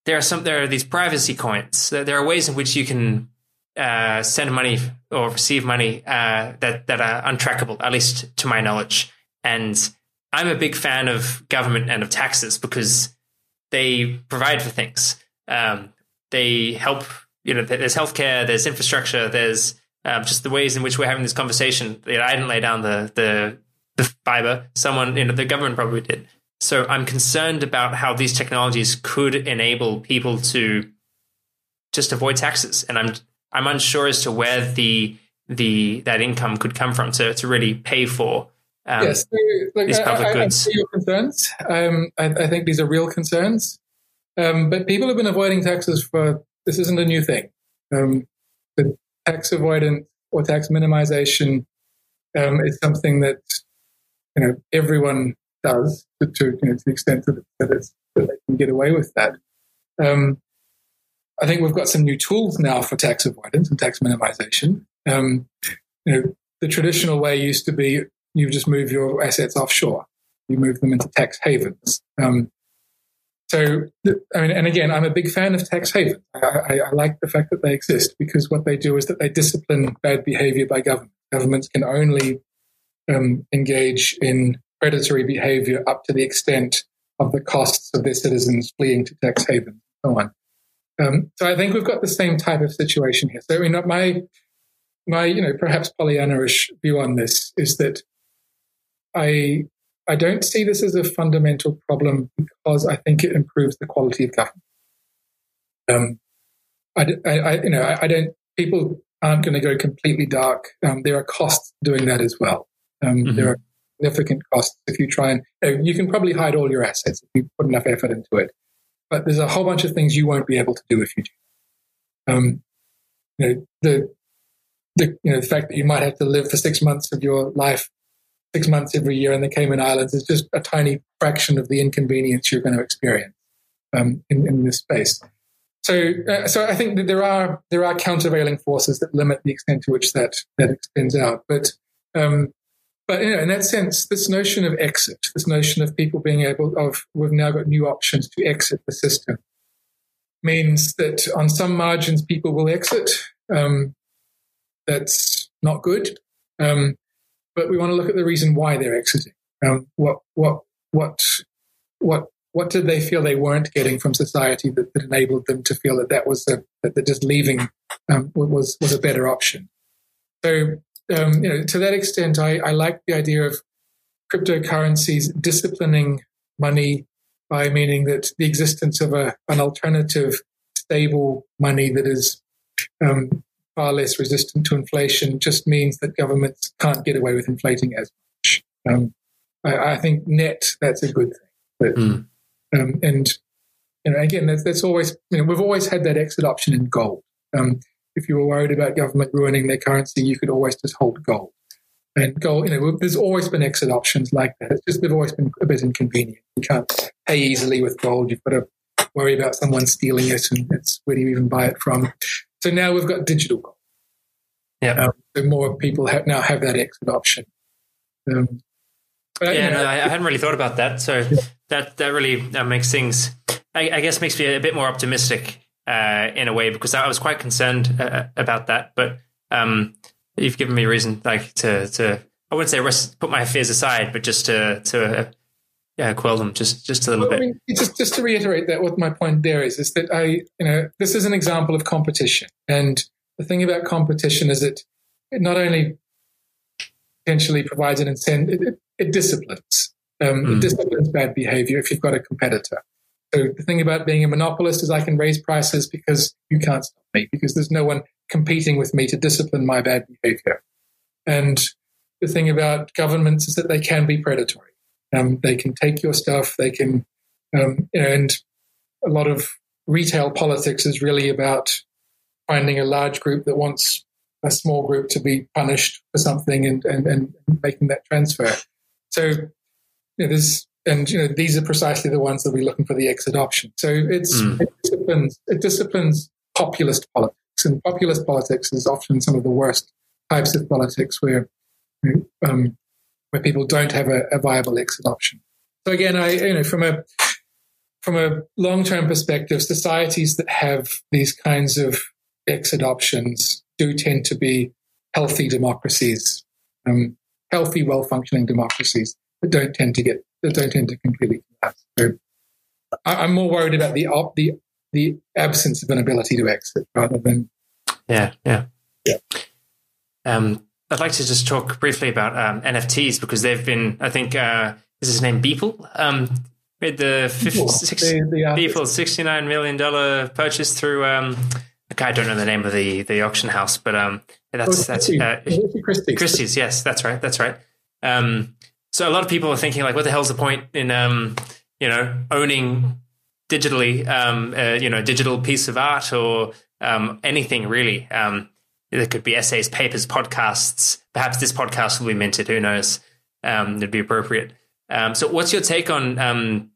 there are some there are these privacy coins. There are ways in which you can uh, send money or receive money uh, that that are untrackable, at least to my knowledge. And I'm a big fan of government and of taxes because they provide for things. Um, they help. You know, there's healthcare, there's infrastructure, there's um, just the ways in which we're having this conversation. You know, I didn't lay down the the the fiber. Someone, you know, the government probably did. So I'm concerned about how these technologies could enable people to just avoid taxes, and I'm I'm unsure as to where the the that income could come from to to really pay for um, yes, so, like, these public I, I, goods. I see your concerns. Um, I, I, think these are real concerns. Um, but people have been avoiding taxes for this isn't a new thing. Um, the tax avoidance or tax minimization um, is something that you know everyone does to, to, you know, to the extent that, that, it's, that they can get away with that. Um, I think we've got some new tools now for tax avoidance and tax minimization. Um, you know, the traditional way used to be you just move your assets offshore, you move them into tax havens. Um, so, I mean, and again, I'm a big fan of tax havens. I, I, I, like the fact that they exist because what they do is that they discipline bad behavior by government. Governments can only um, engage in predatory behavior up to the extent of the costs of their citizens fleeing to tax havens and so on. Um, so I think we've got the same type of situation here. So I mean, my my you know perhaps Pollyanna-ish view on this is that I I don't see this as a fundamental problem because I think it improves the quality of government. Um, I, I, you know, I, I, don't. People aren't going to go completely dark. Um, there are costs doing that as well. Um, mm-hmm. There are significant costs if you try and you, know, you can probably hide all your assets if you put enough effort into it. But there's a whole bunch of things you won't be able to do if you do. Um, you know, the the you know the fact that you might have to live for six months of your life six months every year in the Cayman Islands is just a tiny fraction of the inconvenience you're going to experience um, in, in, this space. So, uh, so I think that there are there are countervailing forces that limit the extent to which that that extends out. But um, but you know, in that sense, this notion of exit, this notion of people being able of we've now got new options to exit the system, means that on some margins people will exit. Um, that's not good. Um, but we want to look at the reason why they're exiting. Um, what what what what what did they feel they weren't getting from society that, that enabled them to feel that that was a, that, that just leaving um, was was a better option? So um, you know, to that extent, I, I like the idea of cryptocurrencies disciplining money by meaning that the existence of a, an alternative stable money that is um, far less resistant to inflation just means that governments can't get away with inflating as much. Um, I, I, think net that's a good thing. But, mm. um, and you know, again, that's, that's, always you know we've always had that exit option in gold. Um, if you were worried about government ruining their currency, you could always just hold gold. And gold, you know, there's always been exit options like that. It's just they've always been a bit inconvenient. You can't pay easily with gold. You've got to worry about someone stealing it, and it's where do you even buy it from? So now we've got digital gold. Yeah. Um, so more people have, now have that exit option. Um, yeah, you know, no, I, I, hadn't really thought about that. So yeah. that that really that makes things, I, I, guess, makes me a bit more optimistic uh, in a way because I was quite concerned uh, about that. But um, you've given me reason, like to to I wouldn't say rest, put my fears aside, but just to to uh, yeah, quell them just just a little well, bit. I mean, just just to reiterate that, what my point there is is that I you know this is an example of competition, and the thing about competition is it, it not only potentially provides an incentive, it, it disciplines. Um, mm. It disciplines bad behavior if you've got a competitor. So the thing about being a monopolist is I can raise prices because you can't stop me, because there's no one competing with me to discipline my bad behavior. And the thing about governments is that they can be predatory. Um, they can take your stuff. They can, um, and a lot of retail politics is really about finding a large group that wants a small group to be punished for something and, and, and making that transfer. So you know, there's and you know these are precisely the ones that we're looking for the exit option. So it's mm. it disciplines it disciplines populist politics, and populist politics is often some of the worst types of politics where um, where people don't have a, a viable exit option. So again, I you know from a from a long term perspective, societies that have these kinds of exit options do tend to be healthy democracies, um, healthy, well functioning democracies that don't tend to get that don't tend to completely collapse. So I, am more worried about the op, the the absence of an ability to exit rather than yeah yeah yeah. Um, I'd like to just talk briefly about um, NFTs because they've been, I think, uh, is his name Beeple? Um, made the 50, six, the, the Beeple $69 million purchase through um, I don't know the name of the the auction house, but um, that's oh, that's uh, Christie's. Christie's. Yes, that's right. That's right. Um, so a lot of people are thinking like, what the hell's the point in um, you know, owning digitally, um, uh, you know, digital piece of art or um, anything really. Um, there could be essays, papers, podcasts. Perhaps this podcast will be minted. Who knows? Um, it'd be appropriate. Um, so, what's your take on um,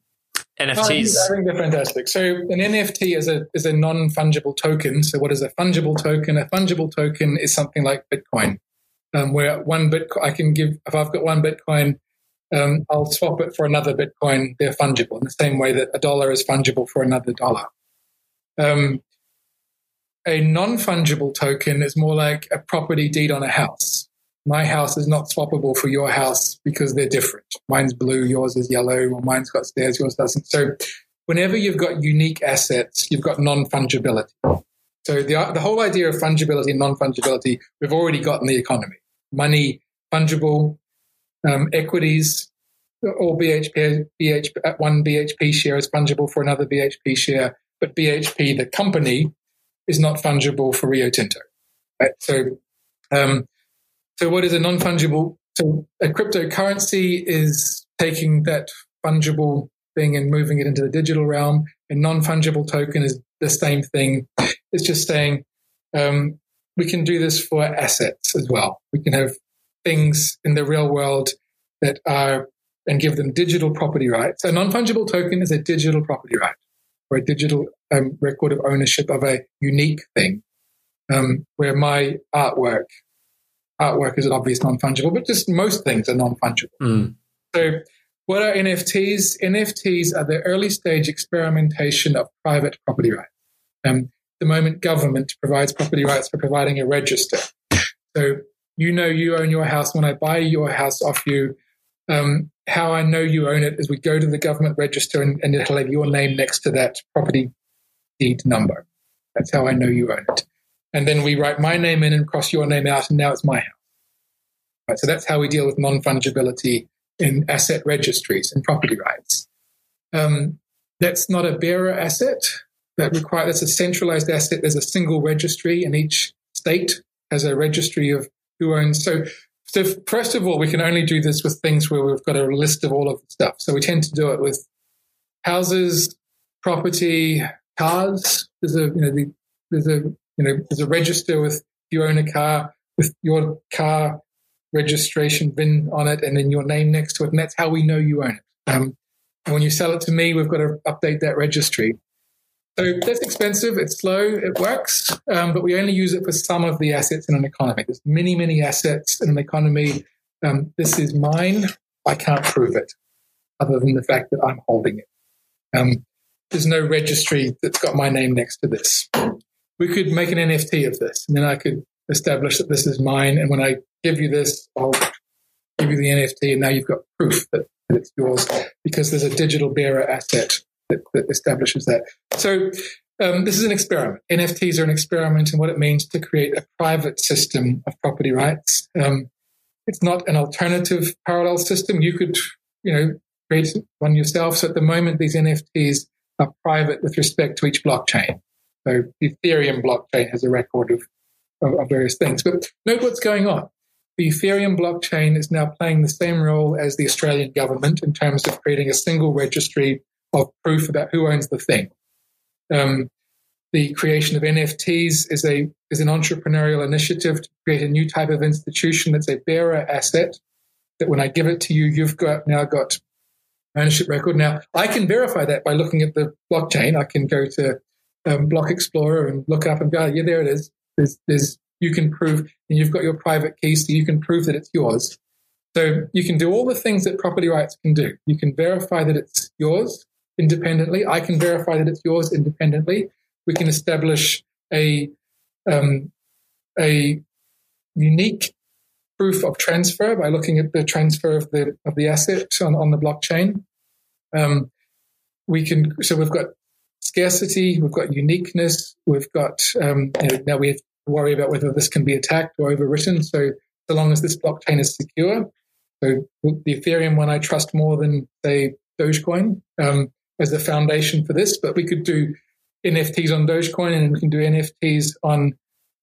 NFTs? I think they're fantastic. So, an NFT is a is a non fungible token. So, what is a fungible token? A fungible token is something like Bitcoin, um, where one Bitcoin I can give if I've got one Bitcoin, um, I'll swap it for another Bitcoin. They're fungible in the same way that a dollar is fungible for another dollar. Um, a non fungible token is more like a property deed on a house. My house is not swappable for your house because they're different. Mine's blue, yours is yellow, or mine's got stairs, yours doesn't. So, whenever you've got unique assets, you've got non fungibility. So, the, the whole idea of fungibility and non fungibility, we've already got in the economy. Money, fungible, um, equities, all BHP, BHP, one BHP share is fungible for another BHP share, but BHP, the company, is not fungible for Rio Tinto. Right? So, um, so what is a non fungible? So a cryptocurrency is taking that fungible thing and moving it into the digital realm. A non fungible token is the same thing. It's just saying um, we can do this for assets as well. We can have things in the real world that are and give them digital property rights. A non fungible token is a digital property right or a digital um, record of ownership of a unique thing, um, where my artwork artwork is an obvious non fungible, but just most things are non fungible. Mm. So, what are NFTs? NFTs are the early stage experimentation of private property rights. Um, the moment government provides property rights for providing a register. So, you know, you own your house. When I buy your house off you, um, how I know you own it is we go to the government register and, and it'll have your name next to that property deed number. That's how I know you own it. And then we write my name in and cross your name out, and now it's my house. Right, so that's how we deal with non fungibility in asset registries and property rights. Um, that's not a bearer asset. That require that's a centralized asset. There's a single registry, and each state has a registry of who owns. So so first of all, we can only do this with things where we've got a list of all of the stuff. So we tend to do it with houses, property, cars. There's a you know the, there's a you know there's a register with you own a car with your car registration VIN on it and then your name next to it, and that's how we know you own it. Um, and when you sell it to me, we've got to update that registry. So that's expensive. It's slow. It works, um, but we only use it for some of the assets in an economy. There's many, many assets in an economy. Um, this is mine. I can't prove it, other than the fact that I'm holding it. Um, there's no registry that's got my name next to this. We could make an NFT of this, and then I could establish that this is mine. And when I give you this, I'll give you the NFT, and now you've got proof that, that it's yours because there's a digital bearer asset that, that establishes that. So um, this is an experiment. NFTs are an experiment in what it means to create a private system of property rights. Um, it's not an alternative parallel system. You could, you know, create one yourself. So at the moment, these NFTs are private with respect to each blockchain. So the Ethereum blockchain has a record of, of, of various things. But note what's going on. The Ethereum blockchain is now playing the same role as the Australian government in terms of creating a single registry of proof about who owns the thing. Um, the creation of NFTs is a is an entrepreneurial initiative to create a new type of institution that's a bearer asset. That when I give it to you, you've got now got ownership record. Now I can verify that by looking at the blockchain. I can go to um, Block Explorer and look up and go, yeah, there it is. There's, there's you can prove, and you've got your private key, so you can prove that it's yours. So you can do all the things that property rights can do. You can verify that it's yours independently. I can verify that it's yours independently. We can establish a um, a unique proof of transfer by looking at the transfer of the of the asset on, on the blockchain. Um, we can so we've got scarcity, we've got uniqueness, we've got um, you know, now we have to worry about whether this can be attacked or overwritten. So so long as this blockchain is secure, so the Ethereum one I trust more than say Dogecoin. Um, as the foundation for this, but we could do NFTs on Dogecoin and we can do NFTs on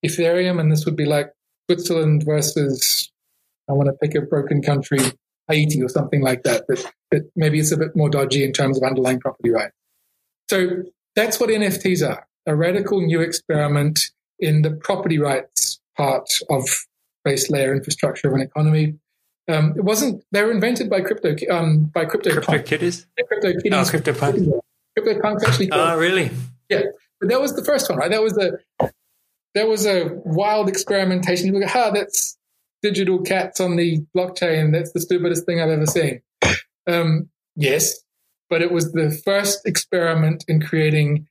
Ethereum. And this would be like Switzerland versus, I want to pick a broken country, Haiti or something like that. But, but maybe it's a bit more dodgy in terms of underlying property rights. So that's what NFTs are a radical new experiment in the property rights part of base layer infrastructure of an economy. Um, it wasn't. They were invented by crypto um, by crypto crypto kitties. Crypto kitties. Oh, crypto punk. Crypto punks actually. Oh, really? Yeah, but that was the first one, right? That was a that was a wild experimentation. You go, ah, that's digital cats on the blockchain. That's the stupidest thing I've ever seen. Um, yes, but it was the first experiment in creating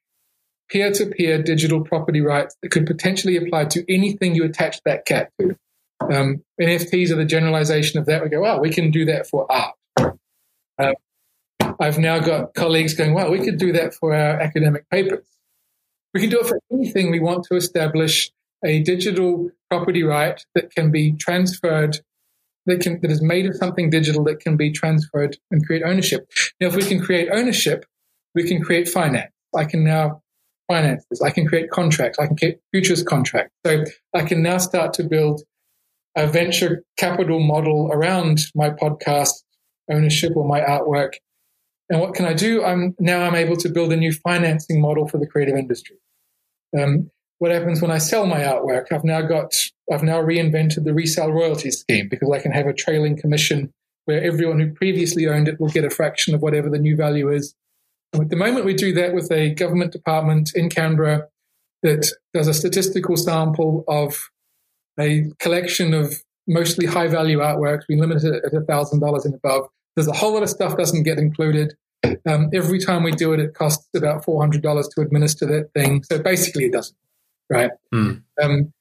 peer to peer digital property rights that could potentially apply to anything you attach that cat to. Um, NFTs are the generalization of that. We go, wow, we can do that for art. Uh, I've now got colleagues going, well, we could do that for our academic papers. We can do it for anything we want to establish a digital property right that can be transferred, that can that is made of something digital that can be transferred and create ownership. Now, if we can create ownership, we can create finance. I can now finance this. I can create contracts. I can create futures contracts. So I can now start to build a venture capital model around my podcast ownership or my artwork. And what can I do? I'm now I'm able to build a new financing model for the creative industry. Um, what happens when I sell my artwork? I've now got I've now reinvented the resale royalty scheme because I can have a trailing commission where everyone who previously owned it will get a fraction of whatever the new value is. And at the moment, we do that with a government department in Canberra that does a statistical sample of a collection of mostly high value artworks. We limit it at $1,000 and above. There's a whole lot of stuff doesn't get included. Um, every time we do it, it costs about $400 to administer that thing. So basically, it doesn't, right? Mm. Um,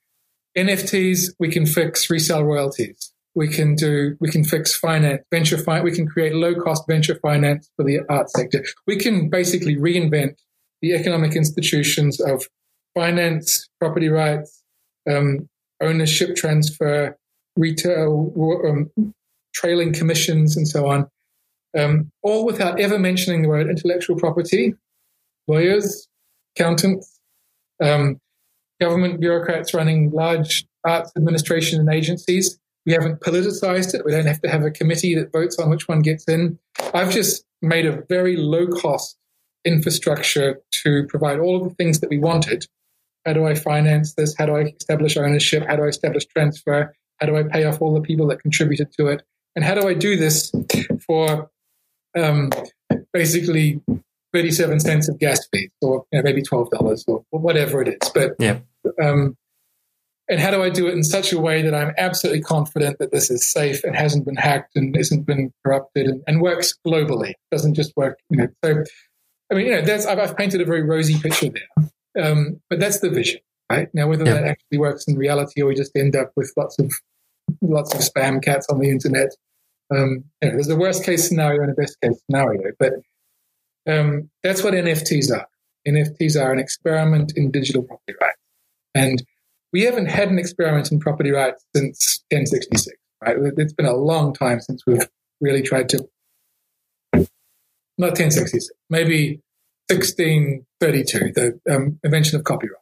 NFTs, we can fix resale royalties. We can do, we can fix finance, venture finance. We can create low cost venture finance for the art sector. We can basically reinvent the economic institutions of finance, property rights, um, ownership transfer, retail, um, trailing commissions, and so on, um, all without ever mentioning the word intellectual property, lawyers, accountants, um, government bureaucrats running large arts administration and agencies. We haven't politicized it. We don't have to have a committee that votes on which one gets in. I've just made a very low cost infrastructure to provide all of the things that we wanted how do I finance this? How do I establish ownership? How do I establish transfer? How do I pay off all the people that contributed to it? And how do I do this for um, basically 37 cents of gas fees or you know, maybe $12 or, whatever it is? But yeah. Um, and how do I do it in such a way that I'm absolutely confident that this is safe and hasn't been hacked and isn't been corrupted and, and works globally? Doesn't just work, you know. So, I mean, you know, that's I've, I've painted a very rosy picture there. Um, but that's the vision, right? Now, whether yeah. that actually works in reality or we just end up with lots of lots of spam cats on the internet, um, you know, there's a worst case scenario and a best case scenario. But um, that's what NFTs are. NFTs are an experiment in digital property rights, and we haven't had an experiment in property rights since 1066. Right? It's been a long time since we've really tried to. Not 1066, maybe 1632, the um, invention of copyright.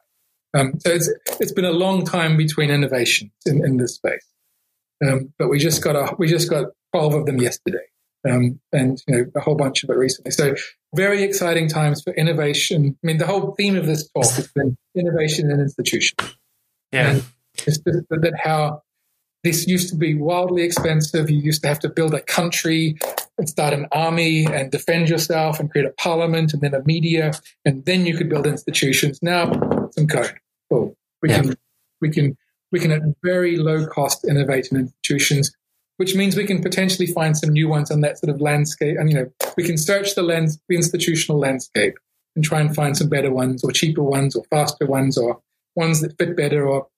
Um, so it's it's been a long time between innovations in, in this space, um, but we just got a we just got twelve of them yesterday, um, and you know a whole bunch of it recently. So very exciting times for innovation. I mean, the whole theme of this talk has been innovation in institutions. Yeah, and just that how this used to be wildly expensive. You used to have to build a country and start an army and defend yourself and create a parliament and then a media, and then you could build institutions. Now, some code. Cool. We yeah. can we can we can at very low cost innovate in institutions, which means we can potentially find some new ones on that sort of landscape. And you know, we can search the lens, the institutional landscape, and try and find some better ones, or cheaper ones, or faster ones, or ones that fit better, or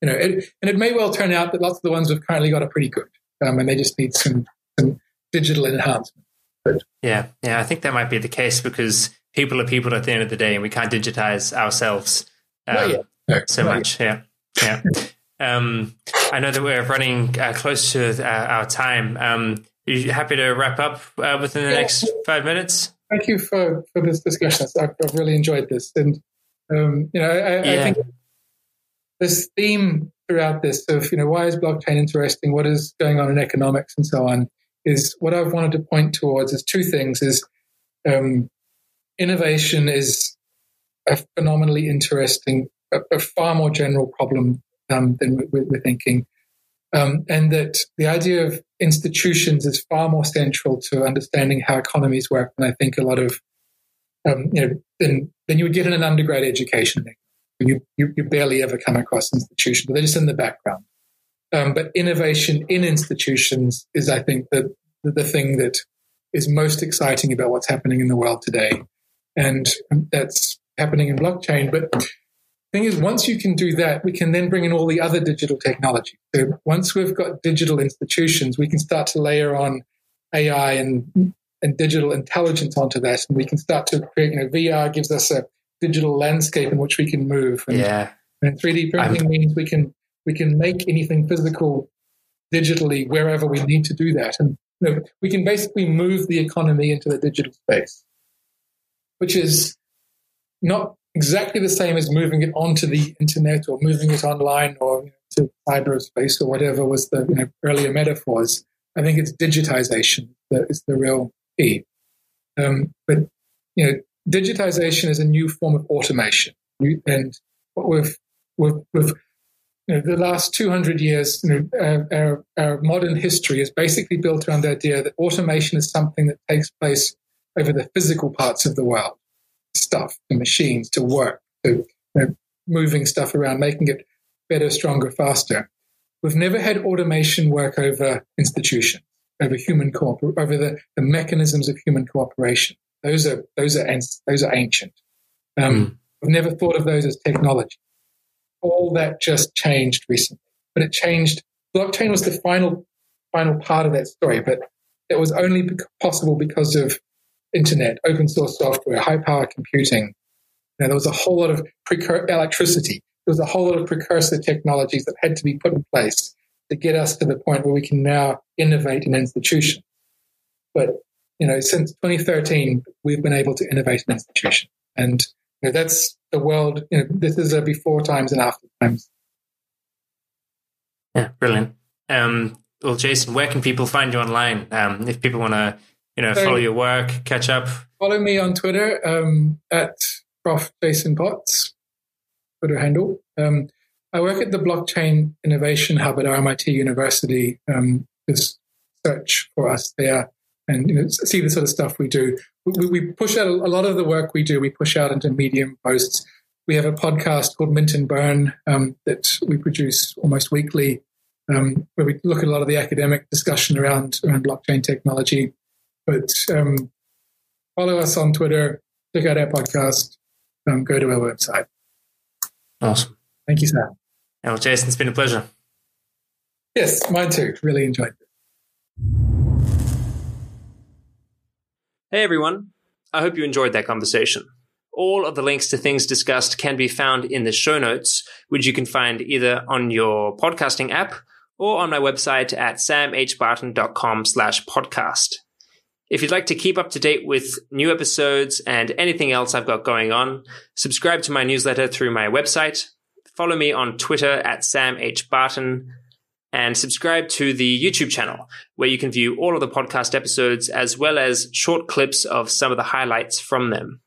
you know, it, and it may well turn out that lots of the ones we've currently got are pretty good, um, and they just need some, some digital enhancement. But, yeah, yeah, I think that might be the case because people are people at the end of the day, and we can't digitize ourselves um, no, so much. Yet. Yeah, yeah. [laughs] um, I know that we're running uh, close to uh, our time. Um, are you happy to wrap up uh, within the yeah. next five minutes? thank you for, for this discussion. I've, I've really enjoyed this. And, um, you know, I, yeah. I, think this theme throughout this of, you know, why is blockchain interesting? What is going on in economics and so on is what I've wanted to point towards is two things is um, innovation is a phenomenally interesting, a, a far more general problem um, than we're, we're thinking. Um, and that the idea of institutions is far more central to understanding how economies work than I think a lot of, um, you know, than, than you would get in an undergrad education. You, you, you barely ever come across institutions, but they're just in the background. Um, but innovation in institutions is, I think, the, the, thing that is most exciting about what's happening in the world today. And that's happening in blockchain. But the thing is, once you can do that, we can then bring in all the other digital technology. So once we've got digital institutions, we can start to layer on AI and and digital intelligence onto that, and we can start to create. You know, VR gives us a digital landscape in which we can move. And, yeah. And 3D printing I'm... means we can we can make anything physical digitally wherever we need to do that, and you know, we can basically move the economy into the digital space, which is not exactly the same as moving it onto the internet or moving it online or you know, to cyberspace or whatever was the you know, earlier metaphors. I think it's digitization that is the real key. Um, but you know, digitization is a new form of automation, and what we've we've, we've you know, the last 200 years, you know, our, our modern history is basically built around the idea that automation is something that takes place over the physical parts of the world stuff, the machines to work, to you know, moving stuff around, making it better, stronger, faster. We've never had automation work over institutions, over human cooper- over the, the mechanisms of human cooperation. Those are those are those are ancient. Um, mm. We've never thought of those as technology. All that just changed recently, but it changed. Blockchain was the final final part of that story, but it was only possible because of internet, open source software, high power computing. Know, there was a whole lot of precur- electricity. There was a whole lot of precursor technologies that had to be put in place to get us to the point where we can now innovate in institutions. But you know, since 2013, we've been able to innovate an institution. and you know, that's the world. You know, this is a before times and after times. Yeah, brilliant. Um, well, Jason, where can people find you online? Um, if people want to you know, so follow your work, catch up? Follow me on Twitter um, at Prof. Jason Potts, Twitter handle. Um, I work at the Blockchain Innovation Hub at RMIT University. Um, just search for us there and you know, see the sort of stuff we do. We, we, push out a lot of the work we do. We push out into Medium posts. We have a podcast called Mint and Burn um, that we produce almost weekly, um, where we look at a lot of the academic discussion around around blockchain technology. But um, follow us on Twitter, check out our podcast, um, go to our website. Awesome. Thank you, Sam. Well, Jason, it's been a pleasure. Yes, mine too. Really enjoyed it. Hey, everyone. I hope you enjoyed that conversation. All of the links to things discussed can be found in the show notes, which you can find either on your podcasting app or on my website at samhbarton.com slash podcast. If you'd like to keep up to date with new episodes and anything else I've got going on, subscribe to my newsletter through my website, follow me on Twitter at Sam H. Barton, and subscribe to the YouTube channel, where you can view all of the podcast episodes as well as short clips of some of the highlights from them.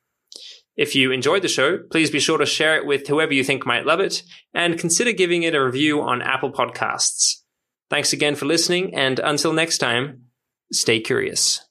If you enjoyed the show, please be sure to share it with whoever you think might love it, and consider giving it a review on Apple Podcasts. Thanks again for listening, and until next time, stay curious.